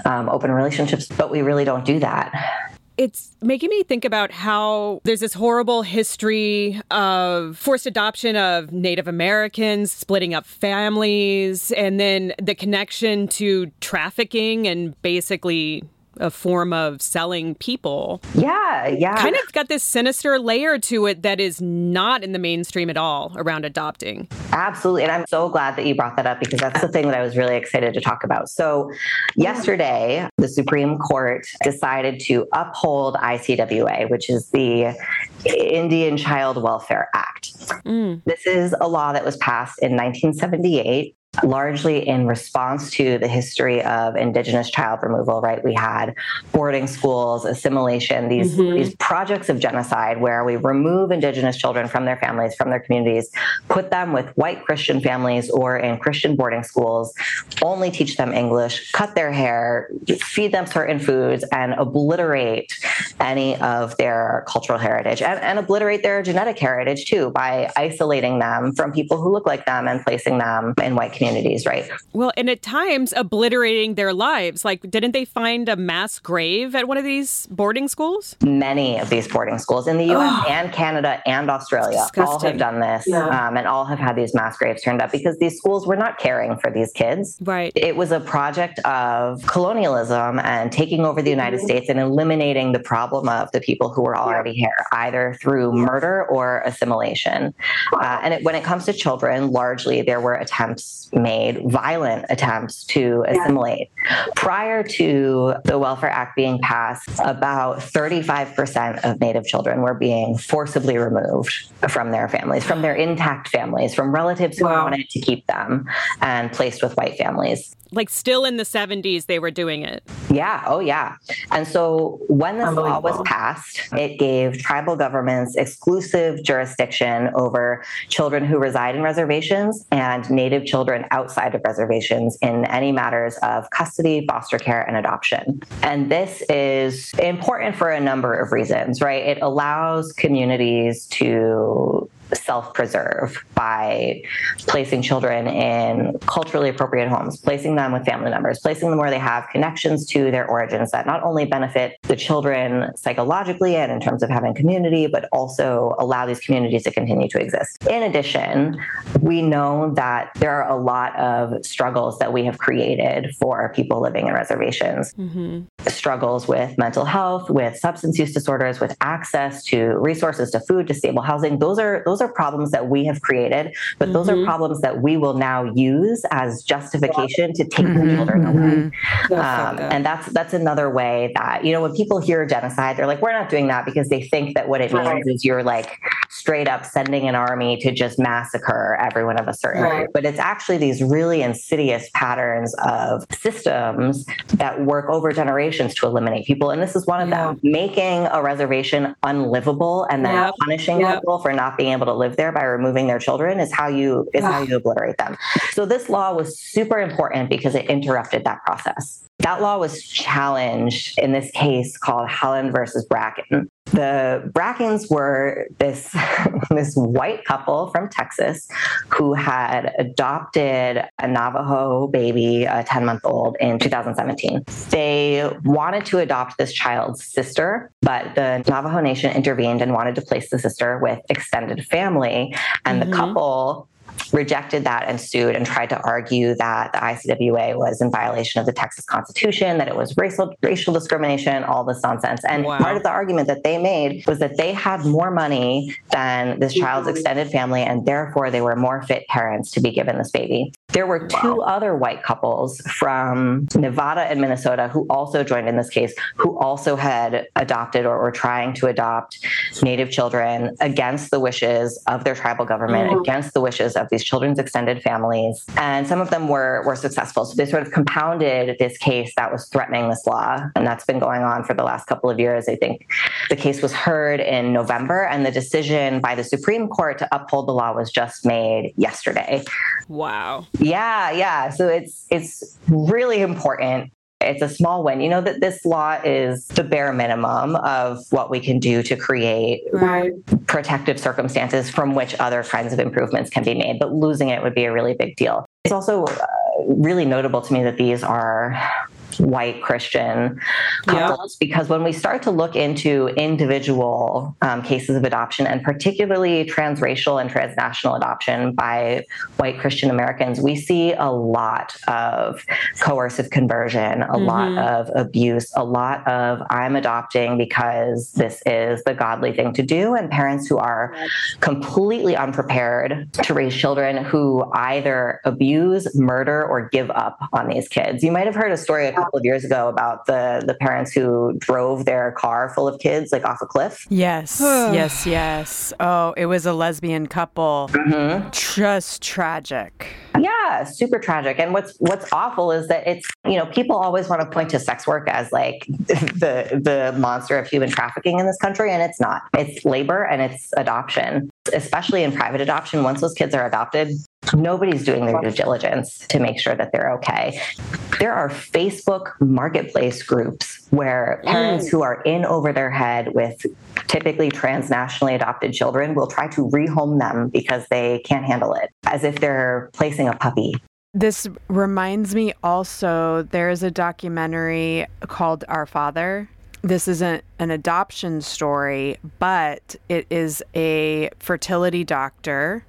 [SPEAKER 1] um, open relationships, but we really don't do that.
[SPEAKER 3] It's making me think about how there's this horrible history of forced adoption of Native Americans, splitting up families, and then the connection to trafficking and basically a form of selling people.
[SPEAKER 1] Yeah, yeah.
[SPEAKER 3] Kind of got this sinister layer to it that is not in the mainstream at all around adopting.
[SPEAKER 1] Absolutely. And I'm so glad that you brought that up because that's the thing that I was really excited to talk about. So, yesterday, the Supreme Court decided to uphold ICWA, which is the Indian Child Welfare Act. Mm. This is a law that was passed in 1978 largely in response to the history of indigenous child removal right we had boarding schools assimilation these mm-hmm. these projects of genocide where we remove indigenous children from their families from their communities put them with white christian families or in christian boarding schools only teach them english cut their hair feed them certain foods and obliterate any of their cultural heritage and, and obliterate their genetic heritage too by isolating them from people who look like them and placing them in white communities communities, right?
[SPEAKER 3] Well, and at times obliterating their lives. Like, didn't they find a mass grave at one of these boarding schools?
[SPEAKER 1] Many of these boarding schools in the US oh, and Canada and Australia all have done this yeah. um, and all have had these mass graves turned up because these schools were not caring for these kids.
[SPEAKER 3] Right.
[SPEAKER 1] It was a project of colonialism and taking over the United mm-hmm. States and eliminating the problem of the people who were already yeah. here, either through murder or assimilation. Uh, and it, when it comes to children, largely there were attempts made violent attempts to assimilate. Yeah. Prior to the Welfare Act being passed, about 35% of Native children were being forcibly removed from their families, from their intact families, from relatives who wanted to keep them, and placed with white families
[SPEAKER 3] like still in the 70s they were doing it.
[SPEAKER 1] Yeah, oh yeah. And so when this law was passed, it gave tribal governments exclusive jurisdiction over children who reside in reservations and native children outside of reservations in any matters of custody, foster care and adoption. And this is important for a number of reasons, right? It allows communities to self preserve by placing children in culturally appropriate homes, placing them with family members, placing them where they have connections to their origins that not only benefit the children psychologically and in terms of having community, but also allow these communities to continue to exist. In addition, we know that there are a lot of struggles that we have created for people living in reservations. Mm-hmm. Struggles with mental health, with substance use disorders, with access to resources, to food, to stable housing. Those are those those are problems that we have created, but mm-hmm. those are mm-hmm. problems that we will now use as justification to take mm-hmm. the children away. Mm-hmm. Um, and that's that's another way that you know when people hear genocide, they're like, we're not doing that because they think that what it means right. is you're like straight up sending an army to just massacre everyone of a certain right. group. But it's actually these really insidious patterns of systems that work over generations to eliminate people. And this is one of yeah. them, making a reservation unlivable and then yep. punishing yep. people for not being able to live there by removing their children is how you is how you obliterate them. So this law was super important because it interrupted that process. That law was challenged in this case called Haaland versus Brackeen. The Brackeens were this, this white couple from Texas who had adopted a Navajo baby, a 10 month old, in 2017. They wanted to adopt this child's sister, but the Navajo Nation intervened and wanted to place the sister with extended family. And mm-hmm. the couple rejected that and sued and tried to argue that the ICWA was in violation of the Texas Constitution, that it was racial racial discrimination, all this nonsense. And wow. part of the argument that they made was that they had more money than this child's extended family, and therefore they were more fit parents to be given this baby. There were two wow. other white couples from Nevada and Minnesota who also joined in this case, who also had adopted or were trying to adopt Native children against the wishes of their tribal government, mm-hmm. against the wishes of these children's extended families. And some of them were, were successful. So they sort of compounded this case that was threatening this law. And that's been going on for the last couple of years. I think the case was heard in November, and the decision by the Supreme Court to uphold the law was just made yesterday.
[SPEAKER 3] Wow.
[SPEAKER 1] Yeah, yeah. So it's it's really important it's a small win. You know that this law is the bare minimum of what we can do to create right. protective circumstances from which other kinds of improvements can be made. But losing it would be a really big deal. It's also uh, really notable to me that these are white Christian couples yeah. because when we start to look into individual um, cases of adoption and particularly transracial and transnational adoption by white Christian Americans, we see a lot of coercive conversion, a mm-hmm. lot of abuse, a lot of I'm adopting because this is the godly thing to do, and parents who are completely unprepared to raise children who either abuse, murder, or give up on these kids. You might have heard a story couple of years ago about the the parents who drove their car full of kids like off a cliff.
[SPEAKER 2] Yes, yes, yes. Oh, it was a lesbian couple. Mm-hmm. Just tragic.
[SPEAKER 1] Yeah, super tragic. And what's what's awful is that it's you know people always want to point to sex work as like the the monster of human trafficking in this country, and it's not. It's labor and it's adoption, especially in private adoption. Once those kids are adopted, nobody's doing their due diligence to make sure that they're okay. There are Facebook marketplace groups where parents mm. who are in over their head with typically transnationally adopted children will try to rehome them because they can't handle it, as if they're placing a puppy.
[SPEAKER 2] This reminds me also, there is a documentary called Our Father this isn't an adoption story, but it is a fertility doctor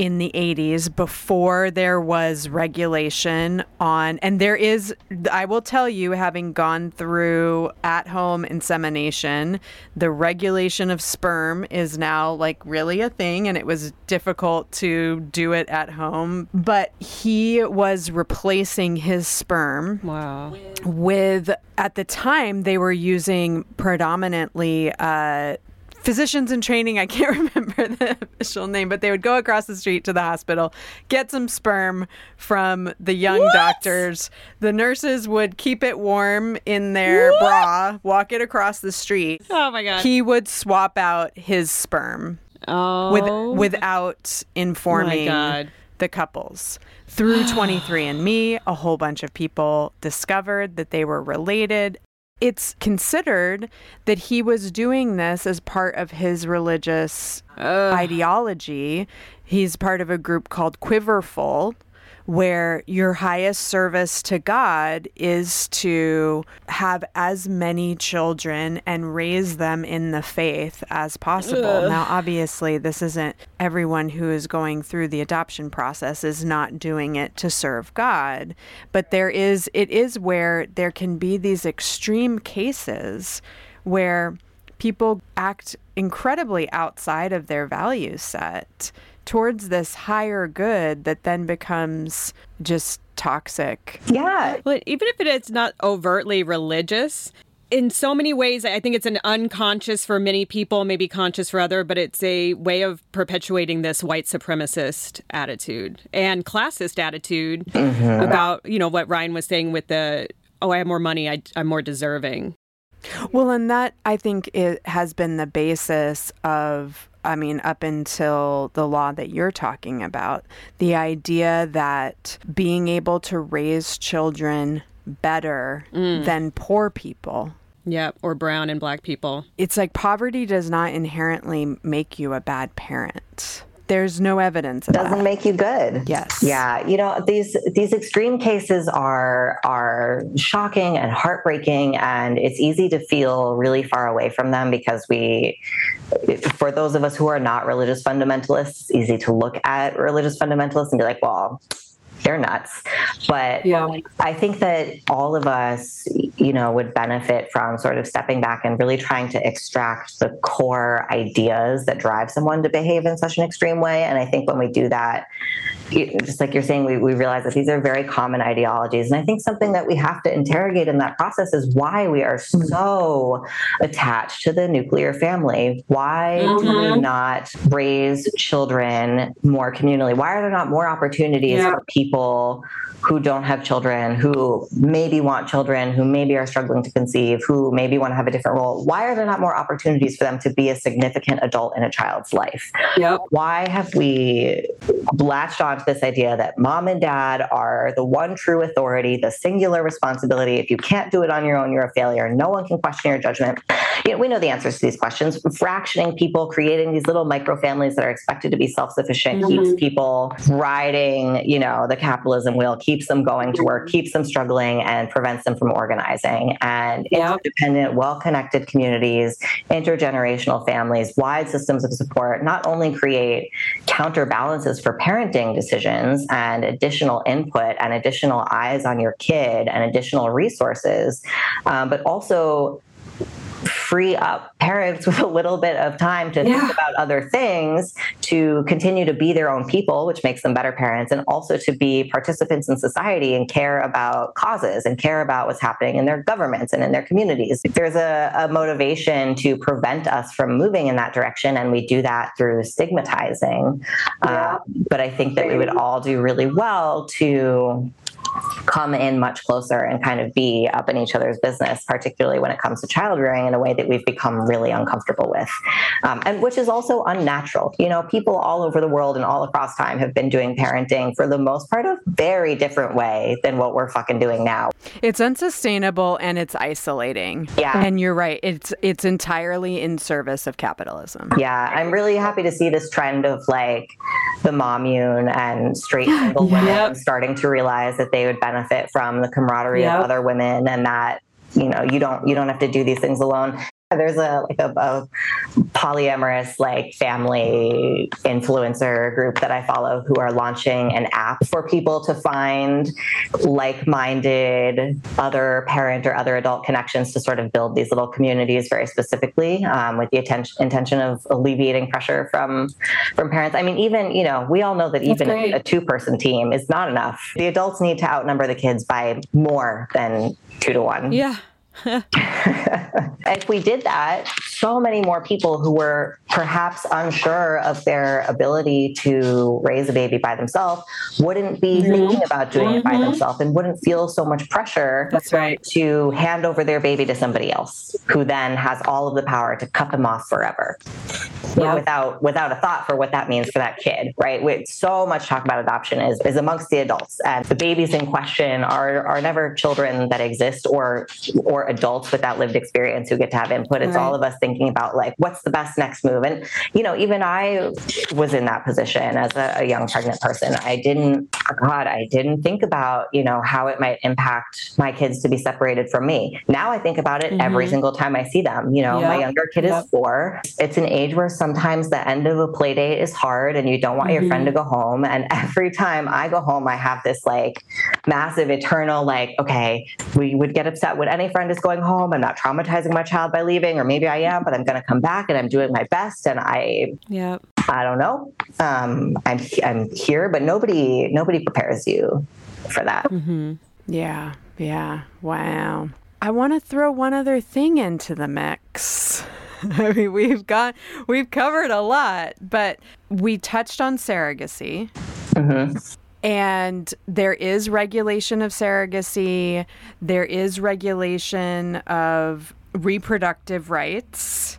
[SPEAKER 2] in the 80s before there was regulation on and there is I will tell you having gone through at home insemination the regulation of sperm is now like really a thing and it was difficult to do it at home but he was replacing his sperm
[SPEAKER 3] wow.
[SPEAKER 2] with at the time they were using predominantly uh, physicians in training. I can't remember the official name, but they would go across the street to the hospital, get some sperm from the young what? doctors. The nurses would keep it warm in their what? bra, walk it across the street.
[SPEAKER 3] Oh my god!
[SPEAKER 2] He would swap out his sperm.
[SPEAKER 3] Oh,
[SPEAKER 2] with, without informing the couples. Through 23andMe, a whole bunch of people discovered that they were related it's considered that he was doing this as part of his religious Ugh. ideology. He's part of a group called Quiverful, where your highest service to God is to have as many children and raise them in the faith as possible. Ugh. Now, obviously, this isn't everyone who is going through the adoption process is not doing it to serve God, but there is it is where there can be these extreme cases where people act incredibly outside of their value set towards this higher good that then becomes just toxic.
[SPEAKER 1] Yeah.
[SPEAKER 3] Well, even if it is not overtly religious, in so many ways, I think it's an unconscious for many people, maybe conscious for other, but it's a way of perpetuating this white supremacist attitude and classist attitude mm-hmm. about, you know, what Ryan was saying with the, oh, I have more money, I, I'm more deserving.
[SPEAKER 2] Well, and that I think it has been the basis of I mean, up until the law that you're talking about, the idea that being able to raise children better mm. than poor people.
[SPEAKER 3] Yeah, or brown and black people.
[SPEAKER 2] It's like poverty does not inherently make you a bad parent. There's no evidence.
[SPEAKER 1] Doesn't
[SPEAKER 2] that.
[SPEAKER 1] make you good.
[SPEAKER 2] Yes.
[SPEAKER 1] Yeah. You know these these extreme cases are are shocking and heartbreaking, and it's easy to feel really far away from them because we, for those of us who are not religious fundamentalists, it's easy to look at religious fundamentalists and be like, well they're nuts. But yeah. I think that all of us, you know, would benefit from sort of stepping back and really trying to extract the core ideas that drive someone to behave in such an extreme way. And I think when we do that, just like you're saying, we, we realize that these are very common ideologies. And I think something that we have to interrogate in that process is why we are mm-hmm. so attached to the nuclear family. Why mm-hmm. do we mm-hmm. not raise children more communally? Why are there not more opportunities yeah. for people who don't have children, who maybe want children, who maybe are struggling to conceive, who maybe want to have a different role, why are there not more opportunities for them to be a significant adult in a child's life? Yep. Why have we latched onto this idea that mom and dad are the one true authority, the singular responsibility? If you can't do it on your own, you're a failure. No one can question your judgment. You know, we know the answers to these questions. Fractioning people, creating these little micro families that are expected to be self sufficient, mm-hmm. keeps people riding, you know, the capitalism wheel keeps them going to work, keeps them struggling, and prevents them from organizing. And interdependent, well connected communities, intergenerational families, wide systems of support not only create counterbalances for parenting decisions and additional input and additional eyes on your kid and additional resources, um, but also free up parents with a little bit of time to yeah. think about other things to continue to be their own people, which makes them better parents, and also to be participants in society and care about causes and care about what's happening in their governments and in their communities. There's a, a motivation to prevent us from moving in that direction, and we do that through stigmatizing. Yeah. Uh, but I think that we would all do really well to come in much closer and kind of be up in each other's business, particularly when it comes to child rearing in a way that we've become really uncomfortable with, um, and which is also unnatural. You know, people all over the world and all across time have been doing parenting for the most part a very different way than what we're fucking doing now.
[SPEAKER 2] It's unsustainable and it's isolating.
[SPEAKER 1] Yeah,
[SPEAKER 2] and you're right. It's it's entirely in service of capitalism.
[SPEAKER 1] Yeah, I'm really happy to see this trend of like the mommune and straight single women yep. starting to realize that they would benefit from the camaraderie yep. of other women and that you know you don't you don't have to do these things alone there's a like a, a, polyamorous like family influencer group that I follow who are launching an app for people to find like-minded other parent or other adult connections to sort of build these little communities very specifically um, with the attention, intention of alleviating pressure from from parents. I mean, even you know we all know that even a, a two-person team is not enough. The adults need to outnumber the kids by more than two to one.
[SPEAKER 3] Yeah.
[SPEAKER 1] if we did that, so many more people who were perhaps unsure of their ability to raise a baby by themselves wouldn't be mm-hmm. thinking about doing mm-hmm. it by mm-hmm. themselves and wouldn't feel so much pressure
[SPEAKER 3] That's right.
[SPEAKER 1] to hand over their baby to somebody else who then has all of the power to cut them off forever. Yeah. Without without a thought for what that means for that kid, right? With so much talk about adoption is, is amongst the adults. And the babies in question are are never children that exist or or adults with that lived experience who get to have input. It's right. all of us thinking about like what's the best next move. And you know, even I was in that position as a, a young pregnant person. I didn't, God, I didn't think about you know how it might impact my kids to be separated from me. Now I think about it mm-hmm. every single time I see them. You know, yep. my younger kid yep. is four. It's an age where sometimes the end of a play date is hard, and you don't want mm-hmm. your friend to mm-hmm. go home. And every time I go home, I have this like massive eternal like, okay, we would get upset when any friend is going home. I'm not traumatizing my child by leaving, or maybe I am, but I'm going to come back and I'm doing my best. And I,
[SPEAKER 3] yeah,
[SPEAKER 1] I don't know. Um, I'm I'm here, but nobody nobody prepares you for that.
[SPEAKER 2] Mm-hmm. Yeah, yeah. Wow. I want to throw one other thing into the mix. I mean, we've got we've covered a lot, but we touched on surrogacy. Mm-hmm. And there is regulation of surrogacy. There is regulation of reproductive rights.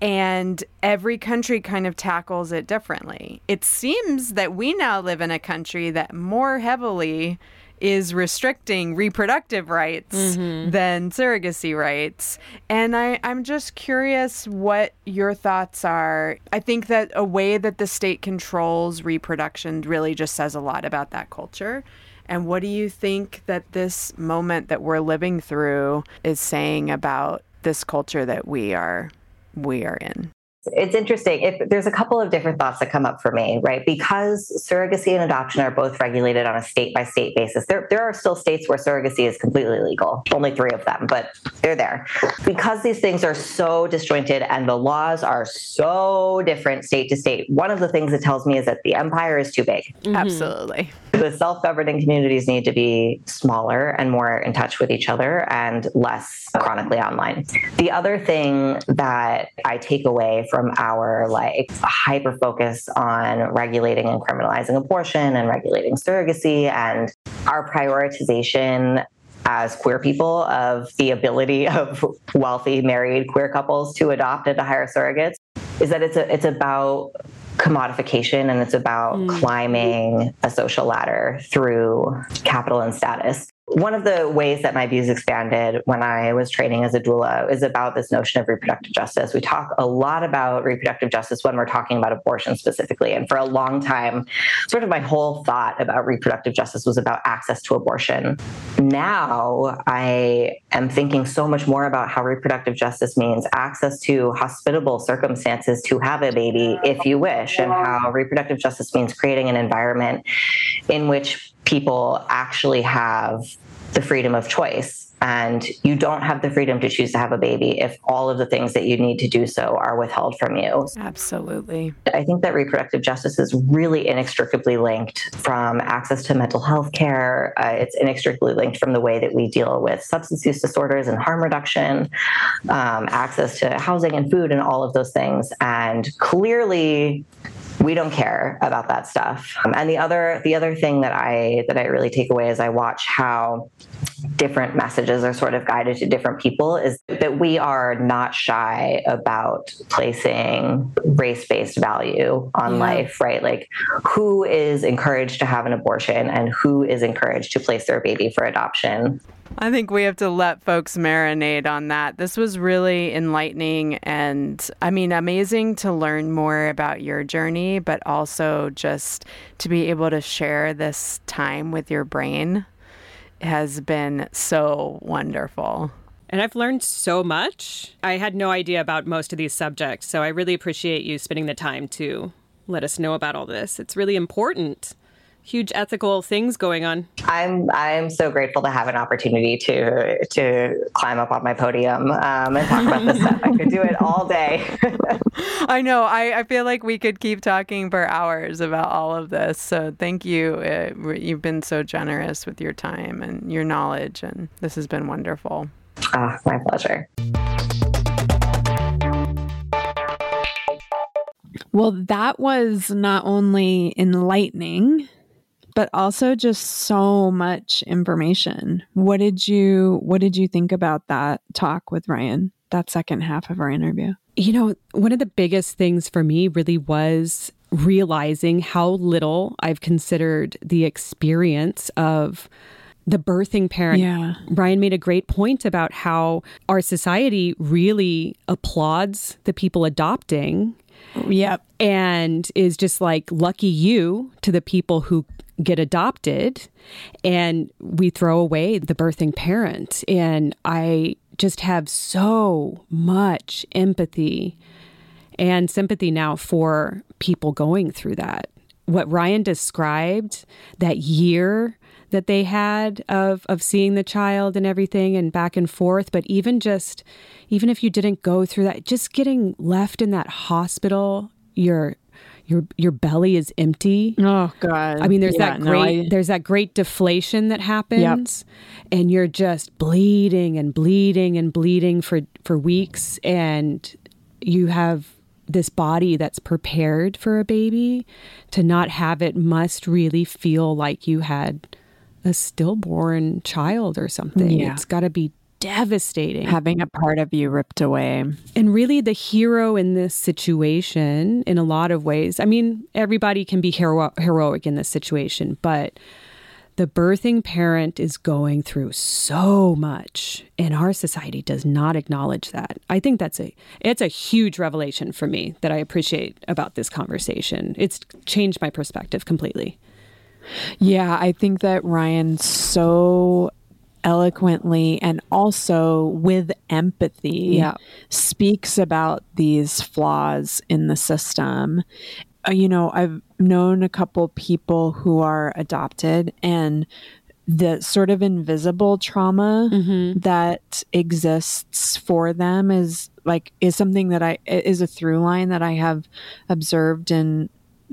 [SPEAKER 2] And every country kind of tackles it differently. It seems that we now live in a country that more heavily is restricting reproductive rights mm-hmm. than surrogacy rights. And I, I'm just curious what your thoughts are. I think that a way that the state controls reproduction really just says a lot about that culture. And what do you think that this moment that we're living through is saying about this culture that we are we are in?
[SPEAKER 1] it's interesting. If there's a couple of different thoughts that come up for me, right? Because surrogacy and adoption are both regulated on a state by state basis. There, there are still states where surrogacy is completely legal. Only three of them, but they're there. Because these things are so disjointed and the laws are so different state to state. One of the things it tells me is that the empire is too big.
[SPEAKER 2] Mm-hmm. Absolutely.
[SPEAKER 1] The self-governing communities need to be smaller and more in touch with each other and less chronically online. The other thing that I take away from from our like hyper focus on regulating and criminalizing abortion and regulating surrogacy and our prioritization as queer people of the ability of wealthy married queer couples to adopt and to hire surrogates is that it's a, it's about commodification and it's about mm. climbing a social ladder through capital and status one of the ways that my views expanded when I was training as a doula is about this notion of reproductive justice. We talk a lot about reproductive justice when we're talking about abortion specifically. And for a long time, sort of my whole thought about reproductive justice was about access to abortion. Now I am thinking so much more about how reproductive justice means access to hospitable circumstances to have a baby if you wish, and how reproductive justice means creating an environment in which people actually have the freedom of choice. And you don't have the freedom to choose to have a baby if all of the things that you need to do so are withheld from you.
[SPEAKER 2] Absolutely.
[SPEAKER 1] I think that reproductive justice is really inextricably linked from access to mental health care. Uh, it's inextricably linked from the way that we deal with substance use disorders and harm reduction, um, access to housing and food, and all of those things. And clearly, we don't care about that stuff. Um, and the other the other thing that I that I really take away as I watch how different messages are sort of guided to different people is that we are not shy about placing race-based value on yeah. life, right? Like who is encouraged to have an abortion and who is encouraged to place their baby for adoption.
[SPEAKER 2] I think we have to let folks marinate on that. This was really enlightening and, I mean, amazing to learn more about your journey, but also just to be able to share this time with your brain has been so wonderful.
[SPEAKER 3] And I've learned so much. I had no idea about most of these subjects, so I really appreciate you spending the time to let us know about all this. It's really important huge ethical things going on.
[SPEAKER 1] I'm I'm so grateful to have an opportunity to to climb up on my podium um, and talk about this stuff. I could do it all day.
[SPEAKER 2] I know. I, I feel like we could keep talking for hours about all of this. So thank you. Uh, you've been so generous with your time and your knowledge, and this has been wonderful.
[SPEAKER 1] Oh, my pleasure.
[SPEAKER 2] Well, that was not only enlightening, but also just so much information. What did you what did you think about that talk with Ryan? That second half of our interview.
[SPEAKER 3] You know, one of the biggest things for me really was realizing how little I've considered the experience of the birthing parent.
[SPEAKER 2] Yeah.
[SPEAKER 3] Ryan made a great point about how our society really applauds the people adopting.
[SPEAKER 2] Yep.
[SPEAKER 3] And is just like lucky you to the people who get adopted and we throw away the birthing parent. And I just have so much empathy and sympathy now for people going through that. What Ryan described, that year that they had of of seeing the child and everything and back and forth, but even just even if you didn't go through that, just getting left in that hospital, you're your your belly is empty.
[SPEAKER 2] Oh god.
[SPEAKER 3] I mean there's yeah, that great no, I... there's that great deflation that happens yep. and you're just bleeding and bleeding and bleeding for for weeks and you have this body that's prepared for a baby to not have it must really feel like you had a stillborn child or something. Yeah. It's got to be devastating.
[SPEAKER 2] Having a part of you ripped away.
[SPEAKER 3] And really, the hero in this situation, in a lot of ways, I mean, everybody can be hero- heroic in this situation, but the birthing parent is going through so much and our society does not acknowledge that i think that's a it's a huge revelation for me that i appreciate about this conversation it's changed my perspective completely
[SPEAKER 2] yeah i think that ryan so eloquently and also with empathy
[SPEAKER 3] Yeah.
[SPEAKER 2] speaks about these flaws in the system. Uh, you know, I've known a couple people who are adopted and the sort of invisible trauma that exists for them is like is something that I is a through line that I have observed in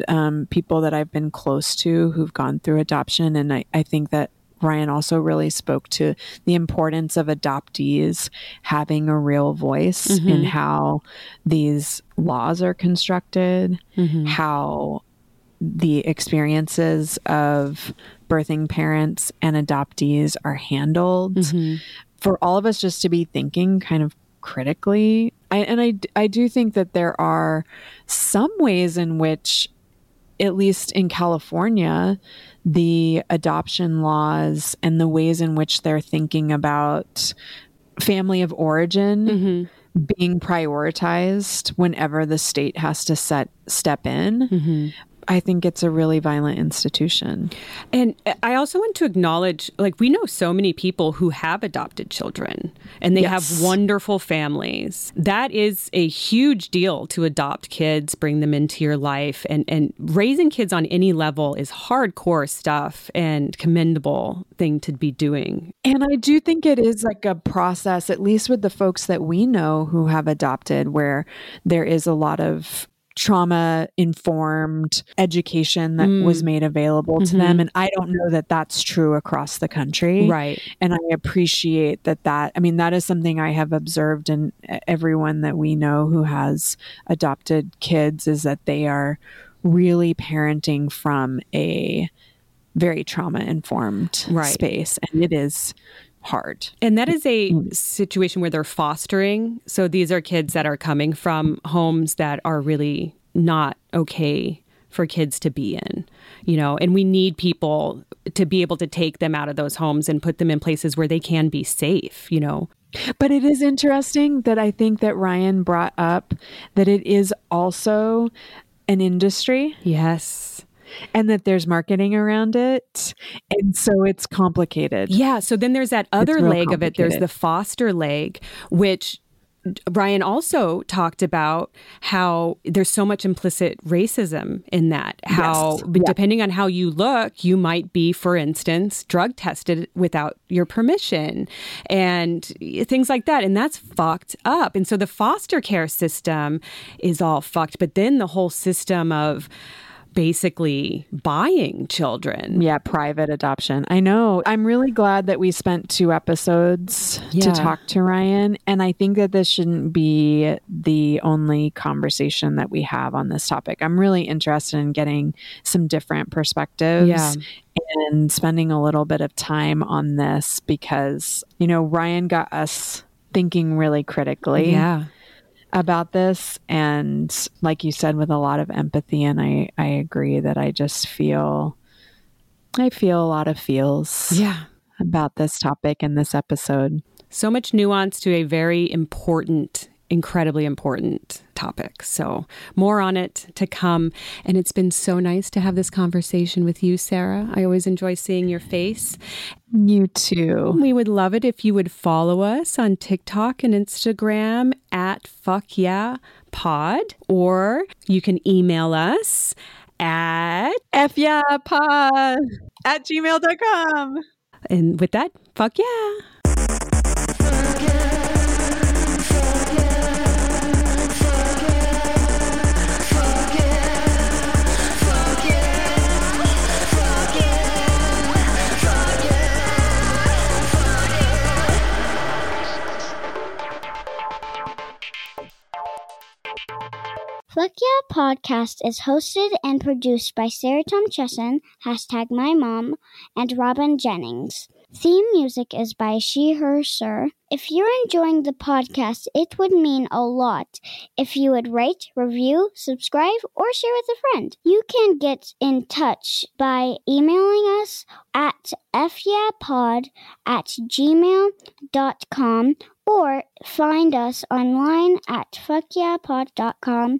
[SPEAKER 2] um, people that I've been close to who've gone through adoption, and I, I think that Ryan also really spoke to the importance of adoptees having a real voice in mm-hmm. how these laws are constructed, mm-hmm. how the experiences of birthing parents and adoptees are handled. Mm-hmm. For all of us just to be thinking kind of critically. I, and I, I do think that there are some ways in which, at least in California, the adoption laws and the ways in which they're thinking about family of origin mm-hmm. being prioritized whenever the state has to set step in. Mm-hmm. I think it's a really violent institution.
[SPEAKER 3] And I also want to acknowledge like, we know so many people who have adopted children and they
[SPEAKER 2] Yes.
[SPEAKER 3] have wonderful families. That is a huge deal to adopt kids, bring them into your life. And, and raising kids on any level is hardcore stuff and commendable thing to be doing.
[SPEAKER 2] And I do think it is like a process, at least with the folks that we know who have adopted, where there is a lot of trauma informed education that was mm. made available to them. Mm-hmm. And i don't know that that's true across the country.
[SPEAKER 3] Right.
[SPEAKER 2] and i appreciate that that i mean that is something i have observed in everyone that we know who has adopted kids is that they are really parenting from a very trauma informed
[SPEAKER 3] Right.
[SPEAKER 2] space. And it is hard
[SPEAKER 3] And that is a mm-hmm. situation where they're fostering. So these are kids that are coming from homes that are really not okay for kids to be in, you know, and we need people to be able to take them out of those homes and put them in places where they can be safe, you know.
[SPEAKER 2] But it is interesting that I think that Ryan brought up that it is also an industry
[SPEAKER 3] Yes.
[SPEAKER 2] And that there's marketing around it. And so it's complicated.
[SPEAKER 3] Yeah. So then there's that other leg of it. There's the foster leg, which Ryan also talked about how there's so much implicit racism in that. How,
[SPEAKER 2] Yes. Yeah.
[SPEAKER 3] depending on how you look, you might be, for instance, drug tested without your permission and things like that. And that's fucked up. And so the foster care system is all fucked. But then the whole system of basically buying children.
[SPEAKER 2] Yeah, private adoption. I know. I'm really glad that we spent two episodes
[SPEAKER 3] Yeah.
[SPEAKER 2] to talk to Ryan. And I think that this shouldn't be the only conversation that we have on this topic. I'm really interested in getting some different perspectives
[SPEAKER 3] Yeah.
[SPEAKER 2] and spending a little bit of time on this because, you know, Ryan got us thinking really critically
[SPEAKER 3] Yeah.
[SPEAKER 2] About this and like you said with a lot of empathy and I I agree that I just feel I feel a lot of feels
[SPEAKER 3] Yeah.
[SPEAKER 2] about this topic in this episode.
[SPEAKER 3] So much nuance to a very important, incredibly important topic. So, more on it to come. And it's been so nice to have this conversation with you, Sarah. I always enjoy seeing your face.
[SPEAKER 2] You too.
[SPEAKER 3] We would love it if you would follow us on TikTok and Instagram at Fuck Yeah Pod, or you can email us at,
[SPEAKER 2] F yeah pod at gmail.com.
[SPEAKER 3] and with that, fuck yeah.
[SPEAKER 4] Yeah podcast is hosted and produced by Sarah Tom Chesson, hashtag my mom, and Robin Jennings. Theme music is by She, Her, Sir. If you're enjoying the podcast, it would mean a lot if you would rate, review, subscribe, or share with a friend. You can get in touch by emailing us at fyeahpod at gmail.com or find us online at fuckyeahpod.com.